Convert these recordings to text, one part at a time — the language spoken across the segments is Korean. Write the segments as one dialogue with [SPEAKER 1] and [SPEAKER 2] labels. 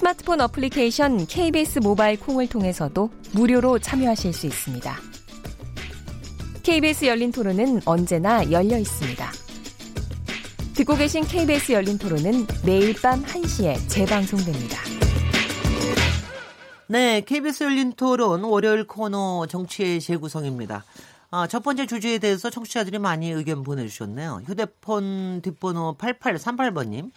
[SPEAKER 1] 스마트폰 어플리케이션 KBS 모바일 콩을 통해서도 무료로 참여하실 수 있습니다. KBS 열린 토론은 언제나 열려 있습니다. 듣고 계신 KBS 열린 토론은 매일 밤 1시에 재방송됩니다.
[SPEAKER 2] 네, KBS 열린 토론 월요일 코너 정치의 재구성입니다. 아, 첫 번째 주제에 대해서 청취자들이 많이 의견 보내주셨네요. 휴대폰 뒷번호 8838번님.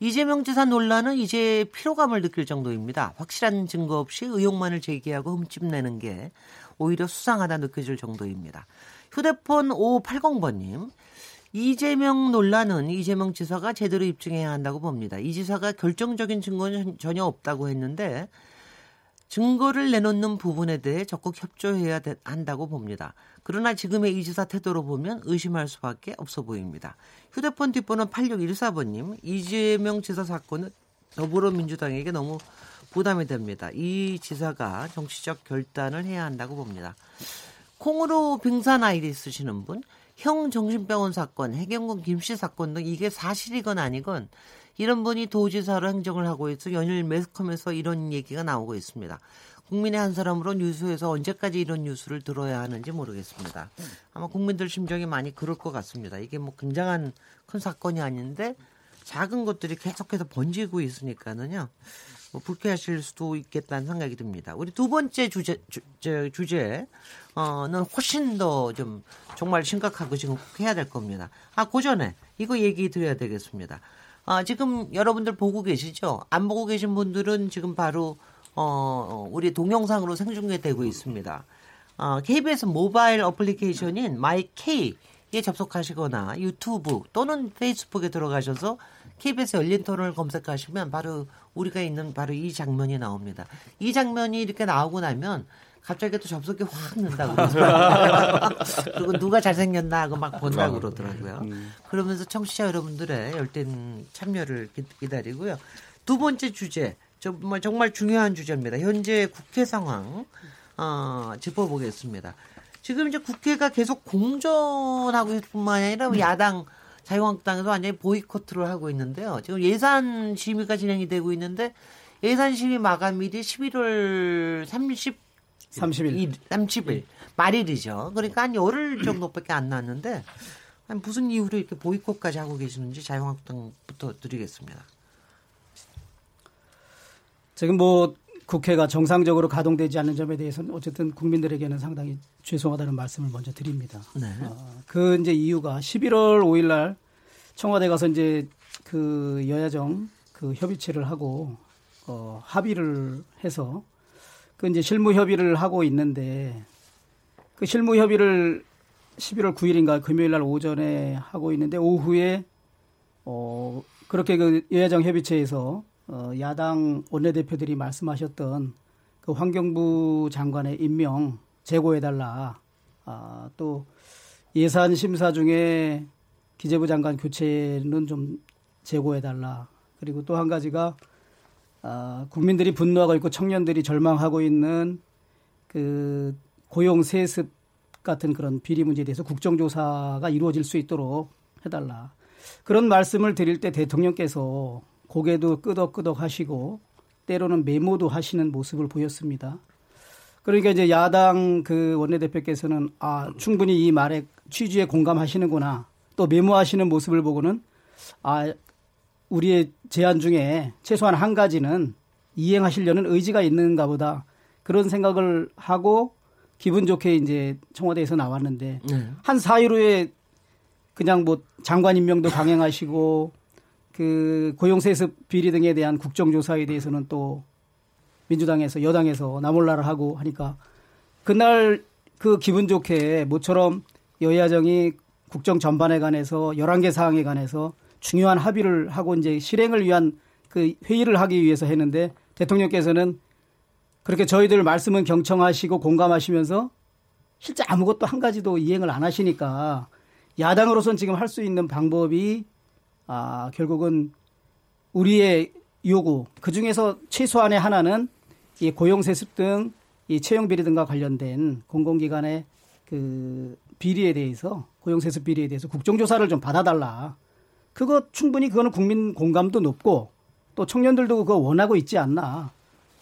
[SPEAKER 2] 이재명 지사 논란은 이제 피로감을 느낄 정도입니다. 확실한 증거 없이 의혹만을 제기하고 흠집내는 게 오히려 수상하다 느껴질 정도입니다. 휴대폰 5580번님. 이재명 논란은 이재명 지사가 제대로 입증해야 한다고 봅니다. 이 지사가 결정적인 증거는 전혀 없다고 했는데 증거를 내놓는 부분에 대해 적극 협조해야 한다고 봅니다. 그러나 지금의 이 지사 태도로 보면 의심할 수밖에 없어 보입니다. 휴대폰 뒷번호 8614번님, 이재명 지사 사건은 더불어민주당에게 너무 부담이 됩니다. 이 지사가 정치적 결단을 해야 한다고 봅니다. 콩으로 빙산 아이디 쓰시는 분, 형 정신병원 사건, 해경군 김씨 사건 등 이게 사실이건 아니건 이런 분이 도지사로 행정을 하고 있어 연일 매스컴에서 이런 얘기가 나오고 있습니다. 국민의 한 사람으로 뉴스에서 언제까지 이런 뉴스를 들어야 하는지 모르겠습니다. 아마 국민들 심정이 많이 그럴 것 같습니다. 이게 뭐 굉장한 큰 사건이 아닌데 작은 것들이 계속해서 번지고 있으니까는요. 뭐 불쾌하실 수도 있겠다는 생각이 듭니다. 우리 두 번째 주제 주, 주제 어는 훨씬 더 좀 정말 심각하고 지금 해야 될 겁니다. 아, 그 전에 이거 얘기 드려야 되겠습니다. 아, 지금 여러분들 보고 계시죠? 안 보고 계신 분들은 지금 바로 어, 우리 동영상으로 생중계되고 있습니다. 어, KBS 모바일 어플리케이션인 마이케이에 접속하시거나 유튜브 또는 페이스북에 들어가셔서 KBS 열린 토론을 검색하시면 바로 우리가 있는 바로 이 장면이 나옵니다. 이 장면이 이렇게 나오고 나면 갑자기 또 접속이 확 는다고 그러더라고요. 그리고 누가 잘생겼나 하고 막 본다고 그러더라고요. 음. 그러면서 청취자 여러분들의 열띤 참여를 기다리고요. 두 번째 주제 정말 정말 중요한 주제입니다. 현재 국회 상황 어, 짚어보겠습니다. 지금 이제 국회가 계속 공전하고 있을 뿐만 아니라 음. 야당 자유한국당에서 완전히 보이콧을 하고 있는데요. 지금 예산 심의가 진행이 되고 있는데 예산 심의 마감일이 11월 30 30일. 30일. 말일이죠. 그러니까 한 열흘 정도밖에 안 났는데 무슨 이유로 이렇게 보이콧까지 하고 계시는지 자유한국당부터 드리겠습니다.
[SPEAKER 3] 지금 뭐 국회가 정상적으로 가동되지 않는 점에 대해서는 어쨌든 국민들에게는 상당히 죄송하다는 말씀을 먼저 드립니다. 네. 어, 그 이제 이유가 11월 5일 날 청와대 가서 이제 그 여야정 그 협의체를 하고 어, 합의를 해서 그 이제 실무 협의를 하고 있는데 그 실무 협의를 11월 9일인가 금요일 날 오전에 하고 있는데 오후에 어 그렇게 그 여야정 협의체에서 어 야당 원내대표들이 말씀하셨던 그 환경부 장관의 임명 제고해 달라. 아, 또 예산 심사 중에 기재부 장관 교체는 좀 제고해 달라. 그리고 또 한 가지가 어, 국민들이 분노하고 있고 청년들이 절망하고 있는 그 고용 세습 같은 그런 비리 문제에 대해서 국정조사가 이루어질 수 있도록 해달라. 그런 말씀을 드릴 때 대통령께서 고개도 끄덕끄덕 하시고 때로는 메모도 하시는 모습을 보였습니다. 그러니까 이제 야당 그 원내대표께서는 아, 충분히 이 말에 취지에 공감하시는구나. 또 메모하시는 모습을 보고는 아, 우리의 제안 중에 최소한 한 가지는 이행하시려는 의지가 있는가 보다 그런 생각을 하고 기분 좋게 이제 청와대에서 나왔는데 네. 한 사일 후에 그냥 뭐 장관 임명도 강행하시고 그 고용세습 비리 등에 대한 국정조사에 대해서는 또 민주당에서 여당에서 나몰라를 하고 하니까 그날 그 기분 좋게 모처럼 여야정이 국정 전반에 관해서 11개 사항에 관해서 중요한 합의를 하고 이제 실행을 위한 그 회의를 하기 위해서 했는데 대통령께서는 그렇게 저희들 말씀은 경청하시고 공감하시면서 실제 아무것도 한 가지도 이행을 안 하시니까 야당으로선 지금 할 수 있는 방법이 아, 결국은 우리의 요구 그 중에서 최소한의 하나는 이 고용세습 등 이 채용 비리 등과 관련된 공공기관의 그 비리에 대해서 고용세습 비리에 대해서 국정조사를 좀 받아달라. 그거 충분히 그거는 국민 공감도 높고 또 청년들도 그거 원하고 있지 않나.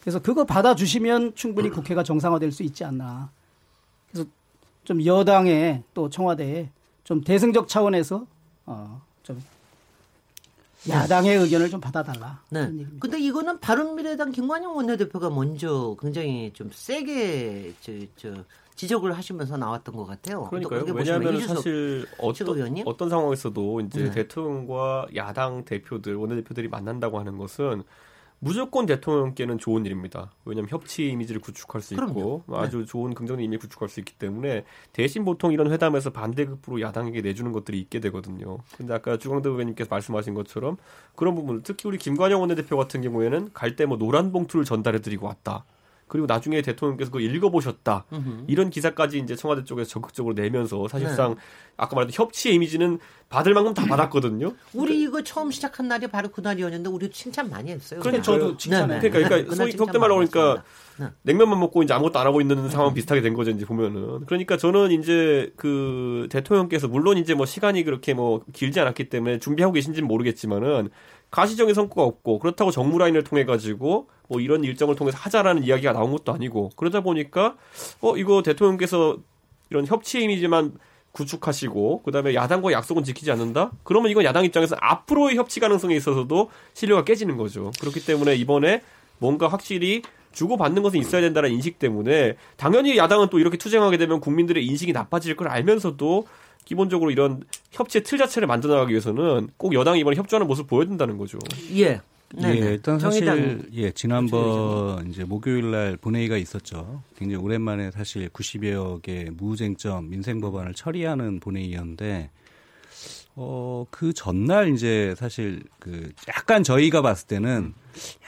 [SPEAKER 3] 그래서 그거 받아주시면 충분히 국회가 정상화될 수 있지 않나. 그래서 좀 여당에 또 청와대에 좀 대승적 차원에서 어좀 야당의 의견을 좀 받아달라.
[SPEAKER 2] 네. 근데 이거는 바른미래당 김관영 원내대표가 먼저 굉장히 좀 세게 저, 저 지적을 하시면서 나왔던 것 같아요.
[SPEAKER 4] 그러니까요. 왜냐하면 사실 어떤, 어떤 상황에서도 이제 네. 대통령과 야당 대표들 원내대표들이 만난다고 하는 것은 무조건 대통령께는 좋은 일입니다. 왜냐하면 협치 이미지를 구축할 수 있고 그럼요. 아주 네. 좋은 긍정적 이미지 구축할 수 있기 때문에 대신 보통 이런 회담에서 반대급부로 야당에게 내주는 것들이 있게 되거든요. 근데 아까 주광대 의원님께서 말씀하신 것처럼 그런 부분 특히 우리 김관영 원내대표 같은 경우에는 갈 때 뭐 노란 봉투를 전달해드리고 왔다. 그리고 나중에 대통령께서 그거 읽어보셨다. 으흠. 이런 기사까지 이제 청와대 쪽에서 적극적으로 내면서 사실상 네. 아까 말했던 협치의 이미지는 받을 만큼 다 받았거든요.
[SPEAKER 2] 우리 이거 처음 시작한 날이 바로 그날이었는데 우리 칭찬 많이 했어요.
[SPEAKER 3] 그러니까 저도 칭찬.
[SPEAKER 4] 네, 네. 그러니까, 그러니까 소위 속된 말로 그러니까 네. 냉면만 먹고 이제 아무것도 안 하고 있는 상황 비슷하게 된 거죠. 이제 보면은. 그러니까 저는 이제 그 대통령께서 물론 이제 뭐 시간이 그렇게 뭐 길지 않았기 때문에 준비하고 계신지는 모르겠지만은 가시적인 성과가 없고 그렇다고 정무 라인을 통해 가지고 뭐 이런 일정을 통해서 하자라는 이야기가 나온 것도 아니고 그러다 보니까 어 이거 대통령께서 이런 협치 이미지만 구축하시고 그다음에 야당과 약속은 지키지 않는다? 그러면 이건 야당 입장에서 앞으로의 협치 가능성에 있어서도 신뢰가 깨지는 거죠. 그렇기 때문에 이번에 뭔가 확실히 주고받는 것은 있어야 된다는 인식 때문에 당연히 야당은 또 이렇게 투쟁하게 되면 국민들의 인식이 나빠질 걸 알면서도 기본적으로 이런 협치의 틀 자체를 만들어 나가기 위해서는 꼭 여당이 이번에 협조하는 모습을 보여준다는 거죠.
[SPEAKER 2] 예.
[SPEAKER 5] 네, 예, 일단 사실 예, 지난번 이제 목요일 날 본회의가 있었죠. 굉장히 오랜만에 사실 90여 개 무쟁점 민생 법안을 처리하는 본회의였는데 어, 그 전날 이제 사실 그 약간 저희가 봤을 때는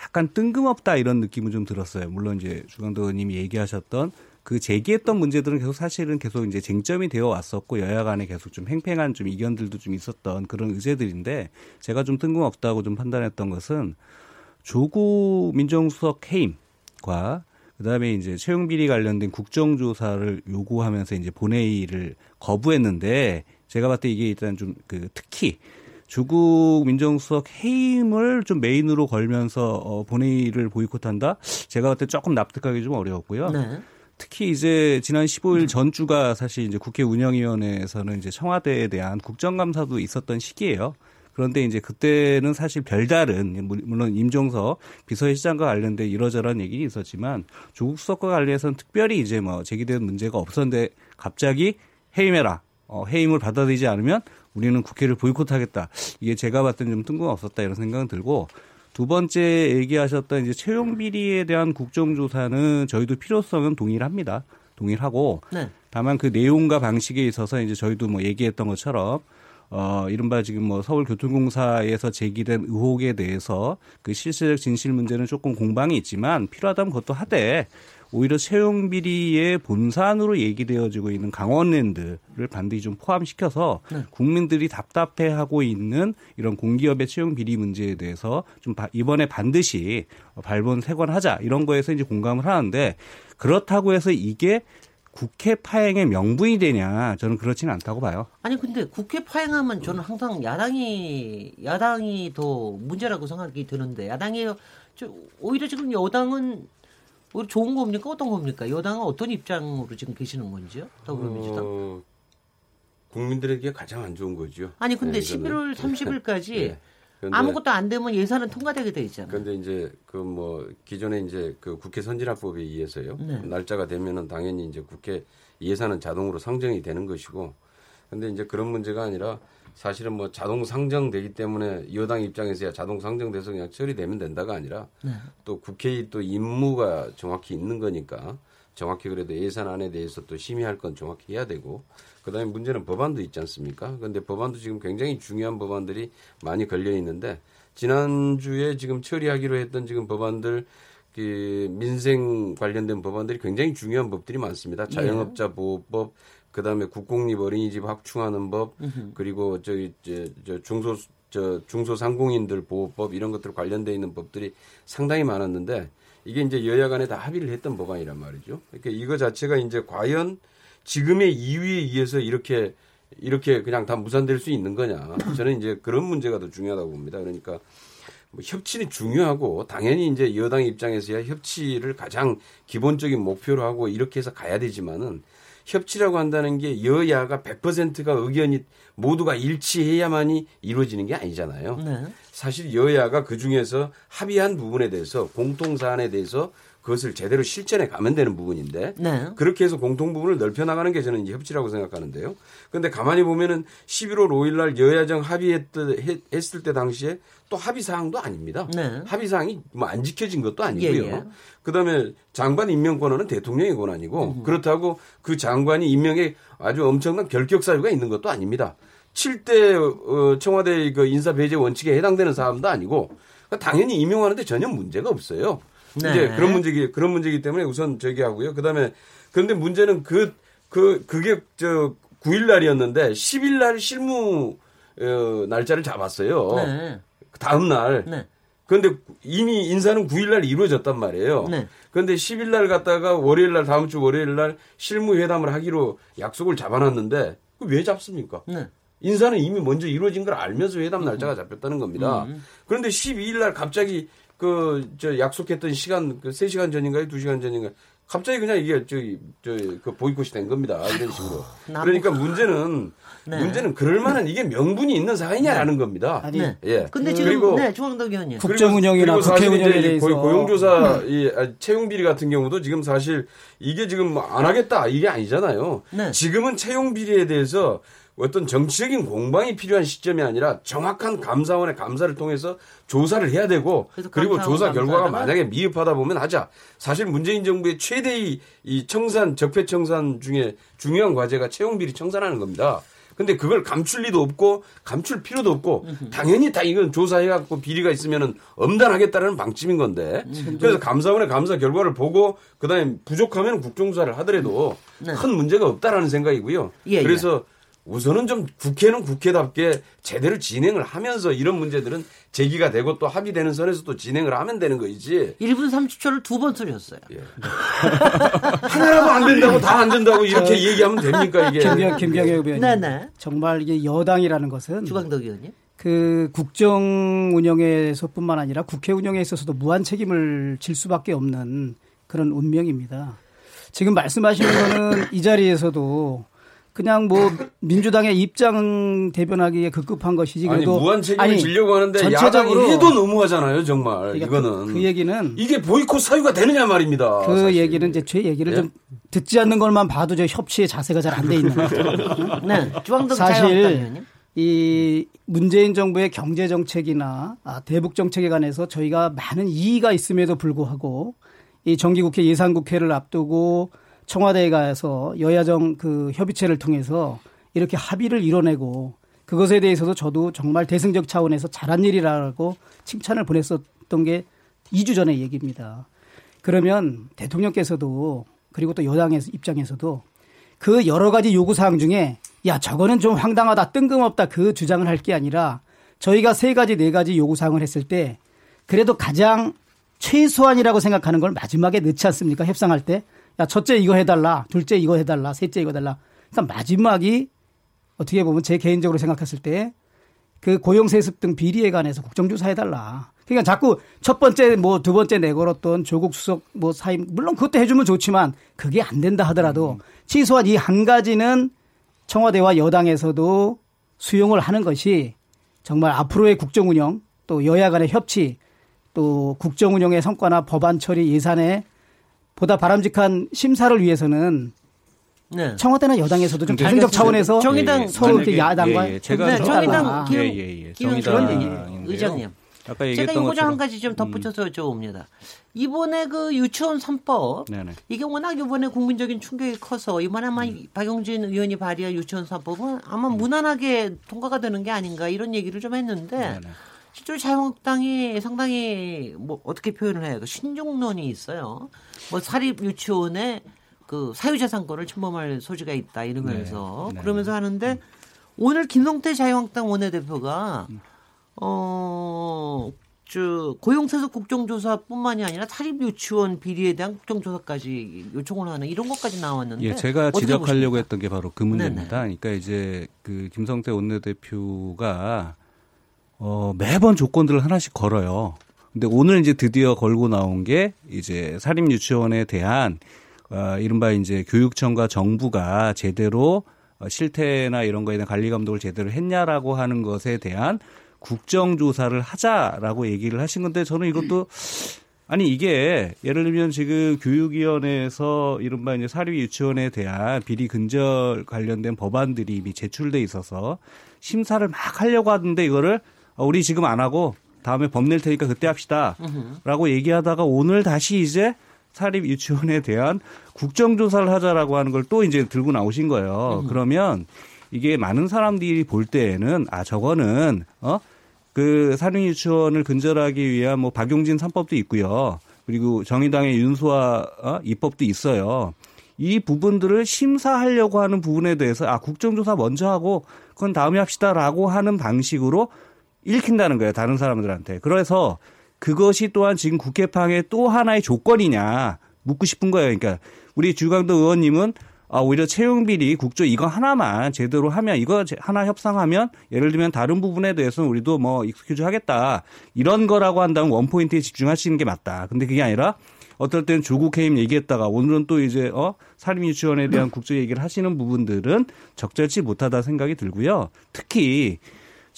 [SPEAKER 5] 약간 뜬금없다 이런 느낌은 좀 들었어요. 물론 이제 주강도 의원님이 얘기하셨던 그 제기했던 문제들은 계속 사실은 계속 이제 쟁점이 되어 왔었고 여야 간에 계속 좀 팽팽한 좀 이견들도 좀 있었던 그런 의제들인데 제가 좀 뜬금없다고 좀 판단했던 것은 조국 민정수석 해임과 그다음에 이제 채용 비리 관련된 국정조사를 요구하면서 이제 본회의를 거부했는데 제가 봤을 때 이게 일단 좀 그 특히 조국 민정수석 해임을 좀 메인으로 걸면서 어 본회의를 보이콧한다. 제가 봤을 때 조금 납득하기 좀 어려웠고요. 네. 특히 이제 지난 15일 음. 전주가 사실 이제 국회 운영위원회에서는 이제 청와대에 대한 국정감사도 있었던 시기예요. 그런데 이제 그때는 사실 별다른 물론 임종석 비서실장과 관련된 이러저러한 얘기 있었지만 조국 수석과 관련해서는 특별히 이제 뭐 제기된 문제가 없었는데 갑자기 해임해라. 어, 해임을 받아들이지 않으면 우리는 국회를 보이콧하겠다. 이게 제가 봤던 좀 뜬금없었다 이런 생각은 들고 두 번째 얘기하셨던 이제 채용 비리에 대한 국정조사는 저희도 필요성은 동일합니다. 동일하고 네. 다만 그 내용과 방식에 있어서 이제 저희도 뭐 얘기했던 것처럼 어, 이른바 지금 뭐 서울교통공사에서 제기된 의혹에 대해서 그 실질적 진실 문제는 조금 공방이 있지만 필요하다면 그것도 하되 오히려 채용 비리의 본산으로 얘기되어지고 있는 강원랜드를 반드시 좀 포함시켜서 네. 국민들이 답답해하고 있는 이런 공기업의 채용 비리 문제에 대해서 좀 이번에 반드시 발본 세관하자 이런 거에서 이제 공감을 하는데 그렇다고 해서 이게 국회 파행의 명분이 되냐 저는 그렇지는 않다고 봐요.
[SPEAKER 2] 아니 근데 국회 파행하면 저는 항상 야당이 야당이 더 문제라고 생각이 드는데 야당이 오히려 지금 여당은 우리 좋은 겁니까? 어떤 겁니까? 여당은 어떤 입장으로 지금 계시는 건지요? 더불어민주당? 어,
[SPEAKER 6] 국민들에게 가장 안 좋은 거죠.
[SPEAKER 2] 아니 근데 네, 11월 30일까지 네. 아무것도 안 되면 예산은 통과되게 돼 있잖아요.
[SPEAKER 6] 그런데 이제 그 뭐 기존에 이제 그 국회 선진화법에 의해서요. 네. 날짜가 되면은 당연히 이제 국회 예산은 자동으로 상정이 되는 것이고 근데 이제 그런 문제가 아니라 사실은 뭐 자동 상정되기 때문에 여당 입장에서야 자동 상정돼서 그냥 처리되면 된다가 아니라 네. 또 국회의 또 임무가 정확히 있는 거니까 정확히 그래도 예산안에 대해서 또 심의할 건 정확히 해야 되고 그다음에 문제는 법안도 있지 않습니까? 그런데 법안도 지금 굉장히 중요한 법안들이 많이 걸려 있는데 지난주에 지금 처리하기로 했던 지금 법안들 그 민생 관련된 법안들이 굉장히 중요한 법들이 많습니다. 예. 자영업자 보호법, 그다음에 국공립 어린이집 확충하는 법, 그리고 저기 저, 저 중소 저 중소상공인들 보호법 이런 것들 관련돼 있는 법들이 상당히 많았는데 이게 이제 여야 간에 다 합의를 했던 법안이란 말이죠. 그러니까 이거 자체가 이제 과연 지금의 이유에 의해서 이렇게 이렇게 그냥 다 무산될 수 있는 거냐. 저는 이제 그런 문제가 더 중요하다고 봅니다. 그러니까 뭐 협치는 중요하고 당연히 이제 여당 입장에서야 협치를 가장 기본적인 목표로 하고 이렇게 해서 가야 되지만은 협치라고 한다는 게 여야가 100%가 의견이 모두가 일치해야만이 이루어지는 게 아니잖아요. 네. 사실 여야가 그 중에서 합의한 부분에 대해서 공통 사안에 대해서 그것을 제대로 실천해 가면 되는 부분인데 네. 그렇게 해서 공통 부분을 넓혀 나가는 게 저는 이제 협치라고 생각하는데요. 그런데 가만히 보면은 11월 5일 날 여야정 합의했을 때 당시에 또 합의 사항도 아닙니다. 네. 합의 사항이 뭐 안 지켜진 것도 아니고요. 예, 예. 그다음에 장관 임명 권한은 대통령의 권한이고 음. 그렇다고 그 장관이 임명에 아주 엄청난 결격 사유가 있는 것도 아닙니다. 7대 어, 청와대 그 인사 배제 원칙에 해당되는 사람도 아니고 그러니까 당연히 임명하는데 전혀 문제가 없어요. 네. 이제 그런 문제기 그런 문제이기 때문에 우선 저기 하고요. 그다음에 그런데 문제는 그그 그, 그 게 저 9일 날이었는데 10일 날 실무 어, 날짜를 잡았어요. 네. 다음 날. 네. 그런데 이미 인사는 9일 날 이루어졌단 말이에요. 네. 그런데 10일 날 갔다가 월요일 날 다음 주 월요일 날 실무 회담을 하기로 약속을 잡아놨는데 왜 잡습니까? 네. 인사는 이미 먼저 이루어진 걸 알면서 회담 날짜가 잡혔다는 겁니다. 음. 그런데 12일 날 갑자기 그 저 약속했던 시간 그 3시간 전인가요? 2시간 전인가요? 갑자기 그냥 이게 저기 저그 보이콧이 된 겁니다. 이런 식으로. 그러니까 문제는 네. 문제는 그럴 만한 이게 명분이 있는 사안이냐라는 네. 겁니다.
[SPEAKER 2] 아니, 네. 예. 근데 지금 그리고 네, 조항덕 의원님.
[SPEAKER 3] 국정 운영이나 국회 운영에 대해서
[SPEAKER 6] 고용조사 이 아, 채용 비리 같은 경우도 지금 사실 이게 지금 안 하겠다 이게 아니잖아요. 네. 지금은 채용 비리에 대해서 어떤 정치적인 공방이 필요한 시점이 아니라 정확한 감사원의 감사를 통해서 조사를 해야 되고 그리고 조사 결과가 만약에 미흡하다 보면 하자. 사실 문재인 정부의 최대의 이 청산 적폐 청산 중에 중요한 과제가 채용 비리 청산하는 겁니다. 근데 그걸 감출 리도 없고 감출 필요도 없고 당연히 다 이건 조사해 갖고 비리가 있으면은 엄단하겠다라는 방침인 건데 그래서 감사원의 감사 결과를 보고 그다음에 부족하면 국정조사를 하더라도 네. 큰 문제가 없다라는 생각이고요. 예, 그래서 예. 우선은 좀 국회는 국회답게 제대로 진행을 하면서 이런 문제들은 제기가 되고 또 합의되는 선에서 또 진행을 하면 되는 거이지.
[SPEAKER 2] 1분 30초를 두 번 소리였어요. 예.
[SPEAKER 6] 하나라도 안 된다고 다 안 된다고 이렇게 얘기하면 됩니까 이게.
[SPEAKER 3] 김경, 김경애 의원님. 네네. 정말 이게 여당이라는 것은.
[SPEAKER 2] 주광덕 의원님.
[SPEAKER 3] 그 국정 운영에서뿐만 아니라 국회 운영에 있어서도 무한 책임을 질 수밖에 없는 그런 운명입니다. 지금 말씀하시는 거는 이 자리에서도 그냥 뭐 민주당의 입장 대변하기에 급급한 것이지
[SPEAKER 6] 그래도 아니, 무한 책임을 아니, 지려고 하는데 전체적으로 해도 너무하잖아요 정말 그러니까 이거는
[SPEAKER 3] 그, 그, 얘기는
[SPEAKER 6] 이게 보이콧 사유가 되느냐 말입니다.
[SPEAKER 3] 그 사실. 얘기는 이제 제 얘기를 예? 좀 듣지 않는 것만 봐도 저 협치의 자세가 잘 안 돼 있는 거죠.
[SPEAKER 2] 네,
[SPEAKER 3] 사실 이 문재인 정부의 경제 정책이나 아, 대북 정책에 관해서 저희가 많은 이의가 있음에도 불구하고 이 정기국회 예산국회를 앞두고 청와대에 가서 여야정 그 협의체를 통해서 이렇게 합의를 이뤄내고 그것에 대해서도 저도 정말 대승적 차원에서 잘한 일이라고 칭찬을 보냈었던 게 2주 전의 얘기입니다. 그러면 대통령께서도 그리고 또 여당의 입장에서도 그 여러 가지 요구 사항 중에 야, 저거는 좀 황당하다, 뜬금없다 그 주장을 할 게 아니라 저희가 세 가지, 네 가지 요구 사항을 했을 때 그래도 가장 최소한이라고 생각하는 걸 마지막에 넣지 않습니까? 협상할 때. 야, 첫째 이거 해달라. 둘째 이거 해달라. 셋째 이거 해달라. 그러니까 마지막이 어떻게 보면 제 개인적으로 생각했을 때 그 고용세습 등 비리에 관해서 국정조사 해달라. 그러니까 자꾸 첫 번째 뭐 두 번째 내걸었던 조국 수석 뭐 사임 물론 그것도 해주면 좋지만 그게 안 된다 하더라도 최소한 이 한 가지는 청와대와 여당에서도 수용을 하는 것이 정말 앞으로의 국정 운영 또 여야 간의 협치 또 국정 운영의 성과나 법안 처리 예산의 보다 바람직한 심사를 위해서는 네. 청와대나 여당에서도 좀 대승적 차원에서
[SPEAKER 2] 정의당 예, 예.
[SPEAKER 3] 서로 이렇게 야당과
[SPEAKER 2] 예, 제가 네, 정의당 김, 예, 예, 예. 정의당 의장님. 아까 제가 이거 한 가지 좀 덧붙여서 음. 여쭤봅니다. 이번에 그 유치원 3법 네네. 이게 워낙 이번에 국민적인 충격이 커서 이번에 아마 음. 박용진 의원이 발의한 유치원 3법은 아마 음. 무난하게 통과가 되는 게 아닌가 이런 얘기를 좀 했는데 네네. 실제 자유한국당이 상당히 뭐 어떻게 표현을 해요? 그 신중론이 있어요. 뭐 사립 유치원에 그 사유재산권을 침범할 소지가 있다 이러면서 네, 네. 그러면서 하는데 오늘 김성태 자유한국당 원내대표가 음. 어. 저 고용세습 국정조사뿐만이 아니라 사립 유치원 비리에 대한 국정조사까지 요청을 하는 이런 것까지 나왔는데
[SPEAKER 5] 예, 제가 지적하려고 보십니까? 했던 게 바로 그 문제입니다. 네네. 그러니까 이제 그 김성태 원내대표가 어, 매번 조건들을 하나씩 걸어요. 근데 오늘 이제 드디어 걸고 나온 게 이제 사립 유치원에 대한 어, 이른바 이제 교육청과 정부가 제대로 어, 실태나 이런 거에 대한 관리 감독을 제대로 했냐라고 하는 것에 대한 국정조사를 하자라고 얘기를 하신 건데 저는 이것도 아니 이게 예를 들면 지금 교육위원회에서 이른바 이제 사립 유치원에 대한 비리 근절 관련된 법안들이 이미 제출돼 있어서 심사를 막 하려고 하는데 이거를 어, 우리 지금 안 하고 다음에 법 낼 테니까 그때 합시다라고 얘기하다가 오늘 다시 이제 사립 유치원에 대한 국정조사를 하자라고 하는 걸 또 이제 들고 나오신 거예요. 그러면 이게 많은 사람들이 볼 때에는 아 저거는 어그 사립 유치원을 근절하기 위한 뭐 박용진 3법도 있고요. 그리고 정의당의 윤소아 어? 입법도 있어요. 이 부분들을 심사하려고 하는 부분에 대해서 아 국정조사 먼저 하고 그건 다음에 합시다라고 하는 방식으로 읽힌다는 거예요 다른 사람들한테. 그래서 그것이 또한 지금 국회 파행의 또 하나의 조건이냐 묻고 싶은 거예요. 그러니까 우리 주광덕 의원님은 아, 오히려 채용 비리 국조 이거 하나만 제대로 하면 이거 하나 협상하면 예를 들면 다른 부분에 대해서는 우리도 뭐 excuse 하겠다. 이런 거라고 한다면 원 포인트에 집중하시는 게 맞다. 근데 그게 아니라 어떨 때는 조국 해임 얘기했다가 오늘은 또 이제 어 사립 유치원에 대한 국조 얘기를 하시는 부분들은 적절치 못하다 생각이 들고요. 특히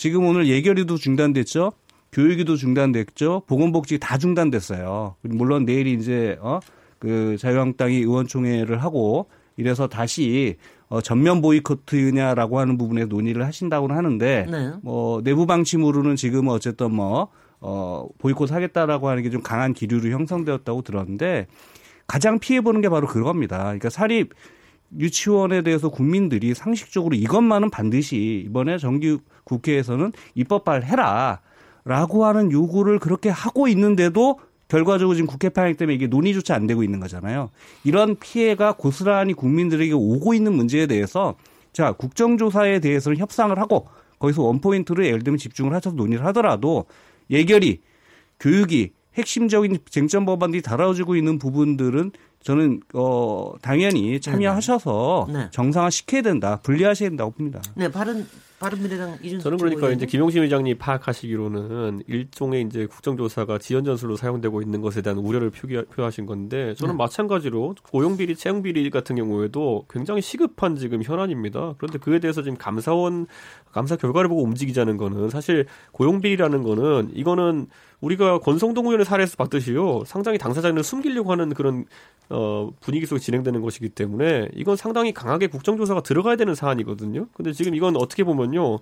[SPEAKER 5] 지금 오늘 예결위도 중단됐죠. 교육위도 중단됐죠. 보건복지 다 중단됐어요. 물론 내일이 이제 어그 자유한국당이 의원총회를 하고 이래서 다시 어, 전면 보이콧이냐라고 하는 부분에 논의를 하신다고는 하는데 네. 뭐 내부 방침으로는 지금 어쨌든 뭐 어, 보이콧 하겠다라고 하는 게 좀 강한 기류로 형성되었다고 들었는데 가장 피해 보는 게 바로 그겁니다. 그러니까 사립 유치원에 대해서 국민들이 상식적으로 이것만은 반드시 이번에 정기 국회에서는 입법발 해라 라고 하는 요구를 그렇게 하고 있는데도 결과적으로 지금 국회 파행 때문에 이게 논의조차 안 되고 있는 거잖아요. 이런 피해가 고스란히 국민들에게 오고 있는 문제에 대해서 자 국정조사에 대해서는 협상을 하고 거기서 원포인트를 예를 들면 집중을 하셔서 논의를 하더라도 예결이 교육이 핵심적인 쟁점 법안들이 다뤄지고 있는 부분들은 저는 어 당연히 참여하셔서 네. 정상화 시켜야 된다, 분리하셔야 된다고 봅니다.
[SPEAKER 2] 네, 바른 바른미래당
[SPEAKER 4] 이준석 저는 그러니까 이제 김용심 의장님 파악하시기로는 일종의 이제 국정조사가 지연 전술로 사용되고 있는 것에 대한 우려를 표기, 표하신 건데 저는 네. 마찬가지로 고용 비리, 채용 비리 같은 경우에도 굉장히 시급한 지금 현안입니다. 그런데 그에 대해서 지금 감사원 감사 결과를 보고 움직이자는 거는 사실 고용 비리라는 거는 이거는 우리가 권성동 의원의 사례에서 봤듯이요 상당히 당사자를 숨기려고 하는 그런 어, 분위기 속에 진행되는 것이기 때문에 이건 상당히 강하게 국정조사가 들어가야 되는 사안이거든요. 근데 지금 이건 어떻게 보면요.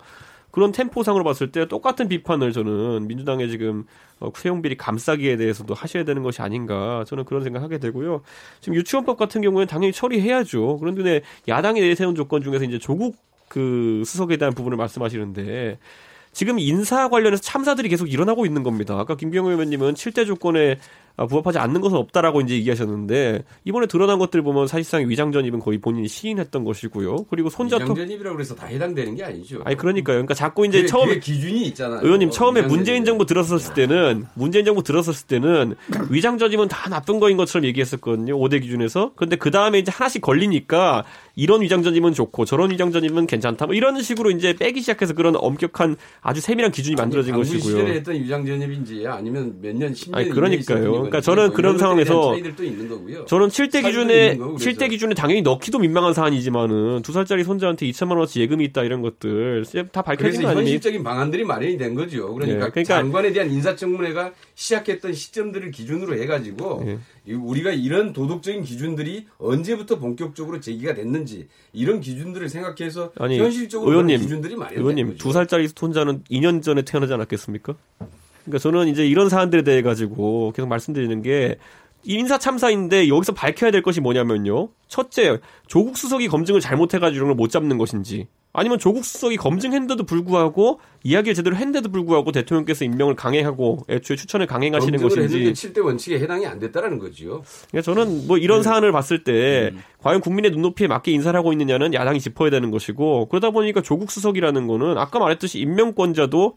[SPEAKER 4] 그런 템포상으로 봤을 때 똑같은 비판을 저는 민주당의 지금 어, 채용비리 감싸기에 대해서도 하셔야 되는 것이 아닌가 저는 그런 생각하게 되고요. 지금 유치원법 같은 경우에는 당연히 처리해야죠. 그런데 야당이 내세운 조건 중에서 이제 조국 그 수석에 대한 부분을 말씀하시는데 지금 인사 관련해서 참사들이 계속 일어나고 있는 겁니다. 아까 김경호 의원님은 7대 조건에 아, 부합하지 않는 것은 없다라고 이제 얘기하셨는데 이번에 드러난 것들 보면 사실상 위장 전입은 거의 본인이 시인했던 것이고요. 그리고 손자통
[SPEAKER 6] 위장 전입이라고 해서 다 해당되는 게 아니죠.
[SPEAKER 4] 아니 그러니까요. 그러니까 자꾸 이제
[SPEAKER 6] 그게,
[SPEAKER 4] 처음에
[SPEAKER 6] 그게 기준이 있잖아요.
[SPEAKER 4] 의원님 처음에 문재인 정부 들어섰을 때는 문재인 정부 들어섰을 때는 위장 전입은 다 나쁜 거인 것처럼 얘기했었거든요. 5대 기준에서. 그런데 그 다음에 이제 하나씩 걸리니까 이런 위장 전입은 좋고 저런 위장 전입은 괜찮다. 뭐 이런 식으로 이제 빼기 시작해서 그런 엄격한 아주 세밀한 기준이 만들어진 아니, 것이고요.
[SPEAKER 6] 시절에 했던 위장 전입인지 아니면 몇 년, 10년
[SPEAKER 4] 아니 그러니까요. 그러니까 저는 그런 상황에서 저는 7대 기준에 7대 기준에 당연히 넣기도 민망한 사안이지만은 두 살짜리 손자한테 2천만 원어치 예금이 있다 이런 것들 다 밝혀진 거 아니에요?
[SPEAKER 6] 현실적인 방안들이 마련이 된 거죠. 그러니까, 네, 그러니까 장관에 대한 인사청문회가 시작했던 시점들을 기준으로 해가지고 네. 우리가 이런 도덕적인 기준들이 언제부터 본격적으로 제기가 됐는지 이런 기준들을 생각해서 아니, 현실적으로 의원님, 기준들이 마련된
[SPEAKER 4] 의원님 거죠. 두 살짜리 손자는 2년 전에 태어나지 않았겠습니까? 그러니까 저는 이제 이런 사안들에 대해 가지고 계속 말씀드리는 게 인사 참사인데 여기서 밝혀야 될 것이 뭐냐면요. 첫째, 조국 수석이 검증을 잘못해가지고 이런 걸 못 잡는 것인지. 아니면 조국 수석이 검증했는데도 불구하고 이야기를 제대로 했는데도 불구하고 대통령께서 임명을 강행하고 애초에 추천을 강행하시는 것인지
[SPEAKER 6] 7대 원칙에 해당이 안 됐다라는 거지요.
[SPEAKER 4] 그러니까 저는 뭐 이런 네. 사안을 봤을 때 음. 과연 국민의 눈높이에 맞게 인사를 하고 있느냐는 야당이 짚어야 되는 것이고 그러다 보니까 조국 수석이라는 거는 아까 말했듯이 임명권자도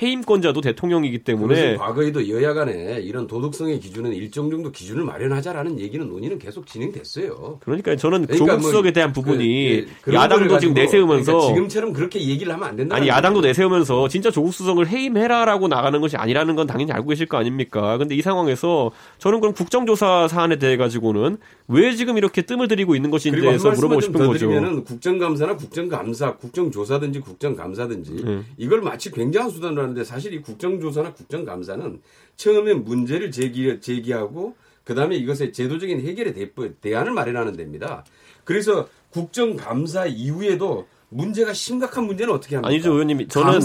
[SPEAKER 4] 해임권자도 대통령이기 때문에
[SPEAKER 6] 과거에도 여야 간에 이런 도덕성의 기준은 일정 정도 기준을 마련하자라는 얘기는 논의는 계속 진행됐어요.
[SPEAKER 4] 그러니까 저는 그러니까 조국 뭐 수석에 대한 부분이 그, 네, 야당도 지금 내세우면서
[SPEAKER 6] 그러니까 지금처럼 그렇게 얘기를 하면 안 된다.
[SPEAKER 4] 아니 야당도 내세우면서 진짜 조국 수석을 해임해라라고 나가는 것이 아니라는 건 당연히 알고 계실 거 아닙니까? 근데 이 상황에서 저는 그럼 국정조사 사안에 대해 가지고는 왜 지금 이렇게 뜸을 들이고 있는 것인지에 대해서 물어보고 싶은 거죠.
[SPEAKER 6] 국정감사나 국정감사, 국정조사든지 국정감사든지 음. 이걸 마치 굉장한 수단으로 하는데 사실 이 국정조사나 국정감사는 처음에 문제를 제기, 제기하고 그다음에 이것의 제도적인 해결의 대안을 마련하는 데입니다. 그래서 국정감사 이후에도 문제가 심각한 문제는 어떻게 합니까?
[SPEAKER 4] 아니죠, 의원님. 저는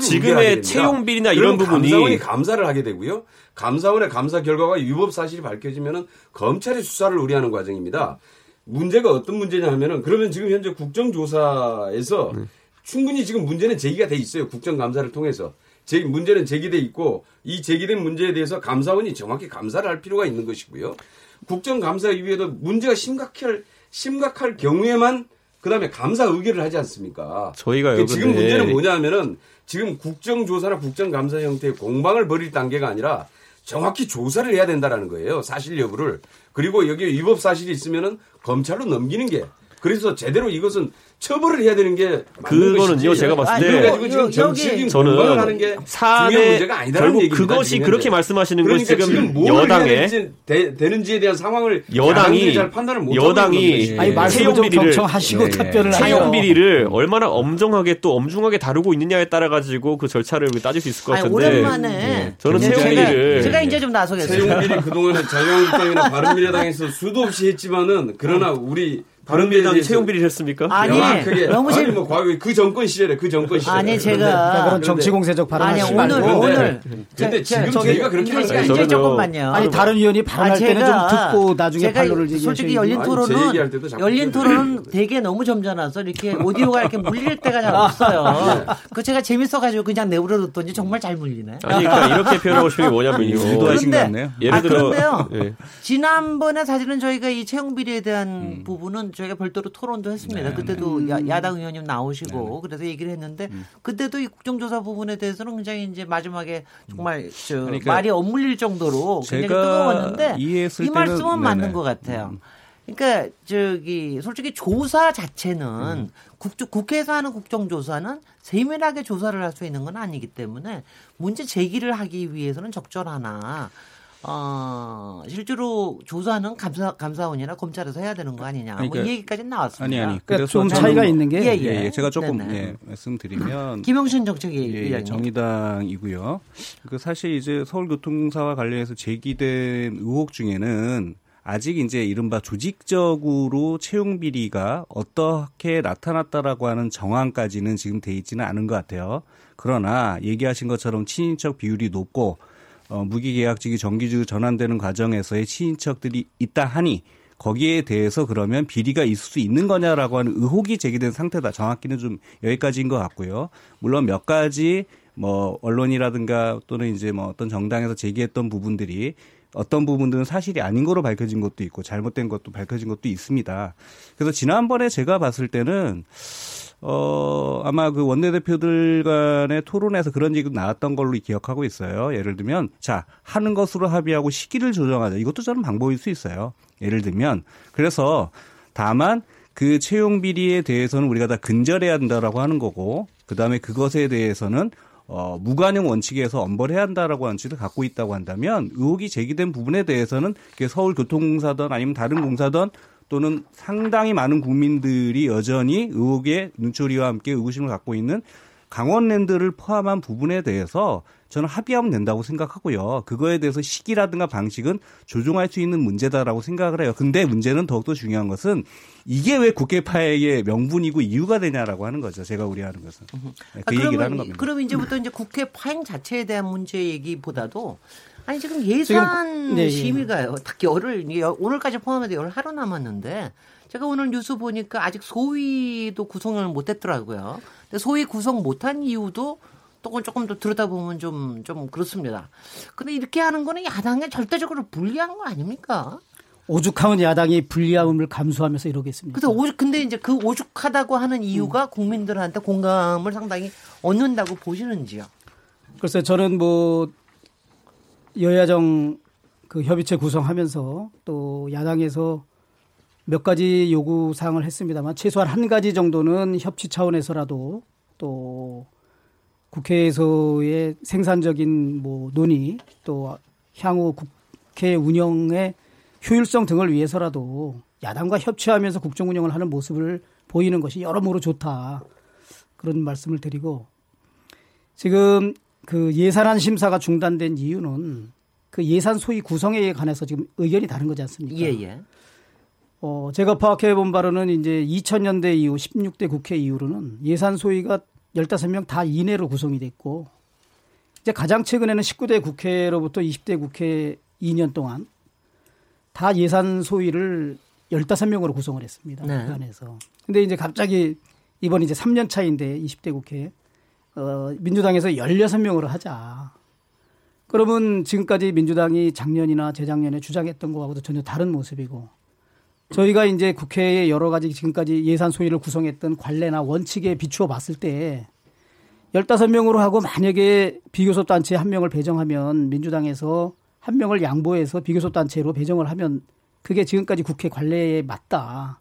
[SPEAKER 4] 지금의 채용 비리나 이런 부분이
[SPEAKER 6] 감사원이 감사를 하게 되고요. 감사원의 감사 결과가 위법 사실이 밝혀지면은 검찰이 수사를 의뢰하는 과정입니다. 문제가 어떤 문제냐 하면은 그러면 지금 현재 국정조사에서 네. 충분히 지금 문제는 제기가 돼 있어요. 국정감사를 통해서. 제 문제는 제기돼 있고 이 제기된 문제에 대해서 감사원이 정확히 감사를 할 필요가 있는 것이고요. 국정감사 이후에도 문제가 심각할 심각할 경우에만 그다음에 감사 의결을 하지 않습니까?
[SPEAKER 4] 저희가
[SPEAKER 6] 그러니까 지금 문제는 뭐냐면은 지금 국정조사나 국정감사 형태의 공방을 벌일 단계가 아니라 정확히 조사를 해야 된다라는 거예요. 사실 여부를. 그리고 여기에 위법 사실이 있으면은 검찰로 넘기는 게 그래서 제대로 이것은 처벌을 해야 되는 게
[SPEAKER 4] 그거는요 제가 봤을 때
[SPEAKER 6] 아니, 지금 정치적인 저는 하는 게 사안의 문제가 아니다는
[SPEAKER 4] 결국 그것이 그렇게 말씀하시는 건 그러니까 지금, 지금 여당의
[SPEAKER 6] 되, 는지 에 대한 상황을
[SPEAKER 4] 여당이 잘 판단을 못 여당이
[SPEAKER 3] 채용 비리를 하시고 네. 답변을
[SPEAKER 4] 채용 비리를 얼마나 엄정하게 또 엄중하게 다루고 있느냐에 따라 가지고 그 절차를 따질 수 있을 것 같은데
[SPEAKER 2] 아니, 오랜만에 네.
[SPEAKER 4] 저는 채용 비리를
[SPEAKER 2] 제가 이제 좀 나서겠어요.
[SPEAKER 6] 채용 비리 그동안에 자유한국당이나 바른미래당에서 수도 없이 했지만은 그러나 우리
[SPEAKER 4] 바른미래당이 채용 비리를 했습니까?
[SPEAKER 2] 아니, 그게
[SPEAKER 6] 너무 아니 뭐 과거 그 정권 시절에 그 정권 시절에
[SPEAKER 2] 아니 제가
[SPEAKER 3] 그런 정치 공세적 발언을
[SPEAKER 2] 아니 오늘 오늘
[SPEAKER 6] 근데 지금 저희가 그렇게 하는
[SPEAKER 2] 거예요. 이제 조금만요.
[SPEAKER 3] 아니 다른 의원이 발언할 아, 때는 좀 듣고 나중에 얘기해
[SPEAKER 2] 솔직히 열린 토론은 열린 토론은 되게 너무 점잖아서 이렇게 오디오가 이렇게 물릴 때가 잘 없어요. 네. 그 제가 재밌어 가지고 그냥 내버려뒀더니 정말 잘 물리네.
[SPEAKER 4] 아니 그러니까 이렇게 표현하고 싶은 게 뭐냐면요.
[SPEAKER 5] 유도하신 것 같네요.
[SPEAKER 2] 예를 들어 아, 그런데요. 예. 지난번에 사실은 저희가 이 채용 비리에 대한 음. 부분은 저희가 별도로 토론도 했습니다. 네. 그때도 네. 야, 당 의원님 나오시고 네, 네. 그래서 얘기를 했는데 음. 그때도 이 국정조사 부분에 대해서는 굉장히 이제 마지막에 정말 음. 저 그러니까 말이 엇물릴 정도로 굉장히 뜨거웠는데 이 말씀은 때는, 맞는 네네. 것 같아요. 음. 그러니까 저기 솔직히 조사 자체는 음. 국, 국회에서 하는 국정조사는 세밀하게 조사를 할 수 있는 건 아니기 때문에 문제 제기를 하기 위해서는 적절하나 어, 실제로 조사는 감사, 감사원이나 검찰에서 해야 되는 거 아니냐. 뭐 그러니까, 뭐 이 얘기까지 나왔습니다.
[SPEAKER 3] 아니, 아니. 그래서 좀 차이가 있는 게.
[SPEAKER 5] 예, 예. 예 제가 조금 예, 말씀드리면.
[SPEAKER 2] 김영신 정책위
[SPEAKER 5] 예, 예, 정의당이고요. 그 사실 이제 서울교통사와 관련해서 제기된 의혹 중에는 아직 이제 이른바 조직적으로 채용 비리가 어떻게 나타났다라고 하는 정황까지는 지금 돼 있지는 않은 것 같아요. 그러나 얘기하신 것처럼 친인척 비율이 높고 어, 무기계약직이 정규직으로 전환되는 과정에서의 친인척들이 있다 하니 거기에 대해서 그러면 비리가 있을 수 있는 거냐라고 하는 의혹이 제기된 상태다. 정확히는 좀 여기까지인 것 같고요. 물론 몇 가지 뭐 언론이라든가 또는 이제 뭐 어떤 정당에서 제기했던 부분들이 어떤 부분들은 사실이 아닌 거로 밝혀진 것도 있고 잘못된 것도 밝혀진 것도 있습니다. 그래서 지난번에 제가 봤을 때는 어, 아마 그 원내대표들 간의 토론에서 그런 얘기도 나왔던 걸로 기억하고 있어요. 예를 들면, 자, 하는 것으로 합의하고 시기를 조정하자. 이것도 저는 방법일 수 있어요. 예를 들면. 그래서 다만 그 채용 비리에 대해서는 우리가 다 근절해야 한다라고 하는 거고, 그 다음에 그것에 대해서는 어, 무관용 원칙에서 엄벌해야 한다라고 하는 취지를 갖고 있다고 한다면 의혹이 제기된 부분에 대해서는 서울교통공사든 아니면 다른 공사든 또는 상당히 많은 국민들이 여전히 의혹의 눈초리와 함께 의구심을 갖고 있는 강원랜드를 포함한 부분에 대해서 저는 합의하면 된다고 생각하고요. 그거에 대해서 시기라든가 방식은 조정할 수 있는 문제다라고 생각을 해요. 근데 문제는 더욱더 중요한 것은 이게 왜 국회파의 명분이고 이유가 되냐라고 하는 거죠. 제가 우려하는 것은. 네, 그 아, 얘기를 하는 겁니다.
[SPEAKER 2] 그럼 이제부터 이제 국회 파행 자체에 대한 문제 얘기보다도 아니 지금 예산 지금, 네, 예. 심의가요. 딱 열흘 오늘까지 포함해서 열 하루 남았는데 제가 오늘 뉴스 보니까 아직 소위도 구성을 못했더라고요. 근데 소위 구성 못한 이유도 또 조금 더 들여다보면 좀, 좀 그렇습니다. 근데 이렇게 하는 거는 야당에 절대적으로 불리한 거 아닙니까?
[SPEAKER 3] 오죽하면 야당이 불리함을 감수하면서 이러겠습니까?
[SPEAKER 2] 근데 오죽, 근데 이제 그 오죽하다고 하는 이유가 음. 국민들한테 공감을 상당히 얻는다고 보시는지요?
[SPEAKER 3] 글쎄 저는 뭐 여야정 그 협의체 구성하면서 또 야당에서 몇 가지 요구 사항을 했습니다만 최소한 한 가지 정도는 협치 차원에서라도 또 국회에서의 생산적인 뭐 논의 또 향후 국회 운영의 효율성 등을 위해서라도 야당과 협치하면서 국정 운영을 하는 모습을 보이는 것이 여러모로 좋다. 그런 말씀을 드리고 지금 그 예산안 심사가 중단된 이유는 그 예산 소위 구성에 관해서 지금 의견이 다른 거지 않습니까?
[SPEAKER 2] 예, 예.
[SPEAKER 3] 어, 제가 파악해 본 바로는 이제 2000년대 이후 16대 국회 이후로는 예산 소위가 15명 다 이내로 구성이 됐고 이제 가장 최근에는 19대 국회로부터 20대 국회 2년 동안 다 예산 소위를 15명으로 구성을 했습니다. 네. 그 안에서. 근데 이제 갑자기 이번 이제 3년 차인데 20대 국회 어, 민주당에서 16명으로 하자. 그러면 지금까지 민주당이 작년이나 재작년에 주장했던 거하고도 전혀 다른 모습이고 저희가 이제 국회에 여러 가지 지금까지 예산 소위를 구성했던 관례나 원칙에 비추어 봤을 때 15명으로 하고 만약에 비교섭 단체에 한 명을 배정하면 민주당에서 한 명을 양보해서 비교섭 단체로 배정을 하면 그게 지금까지 국회 관례에 맞다.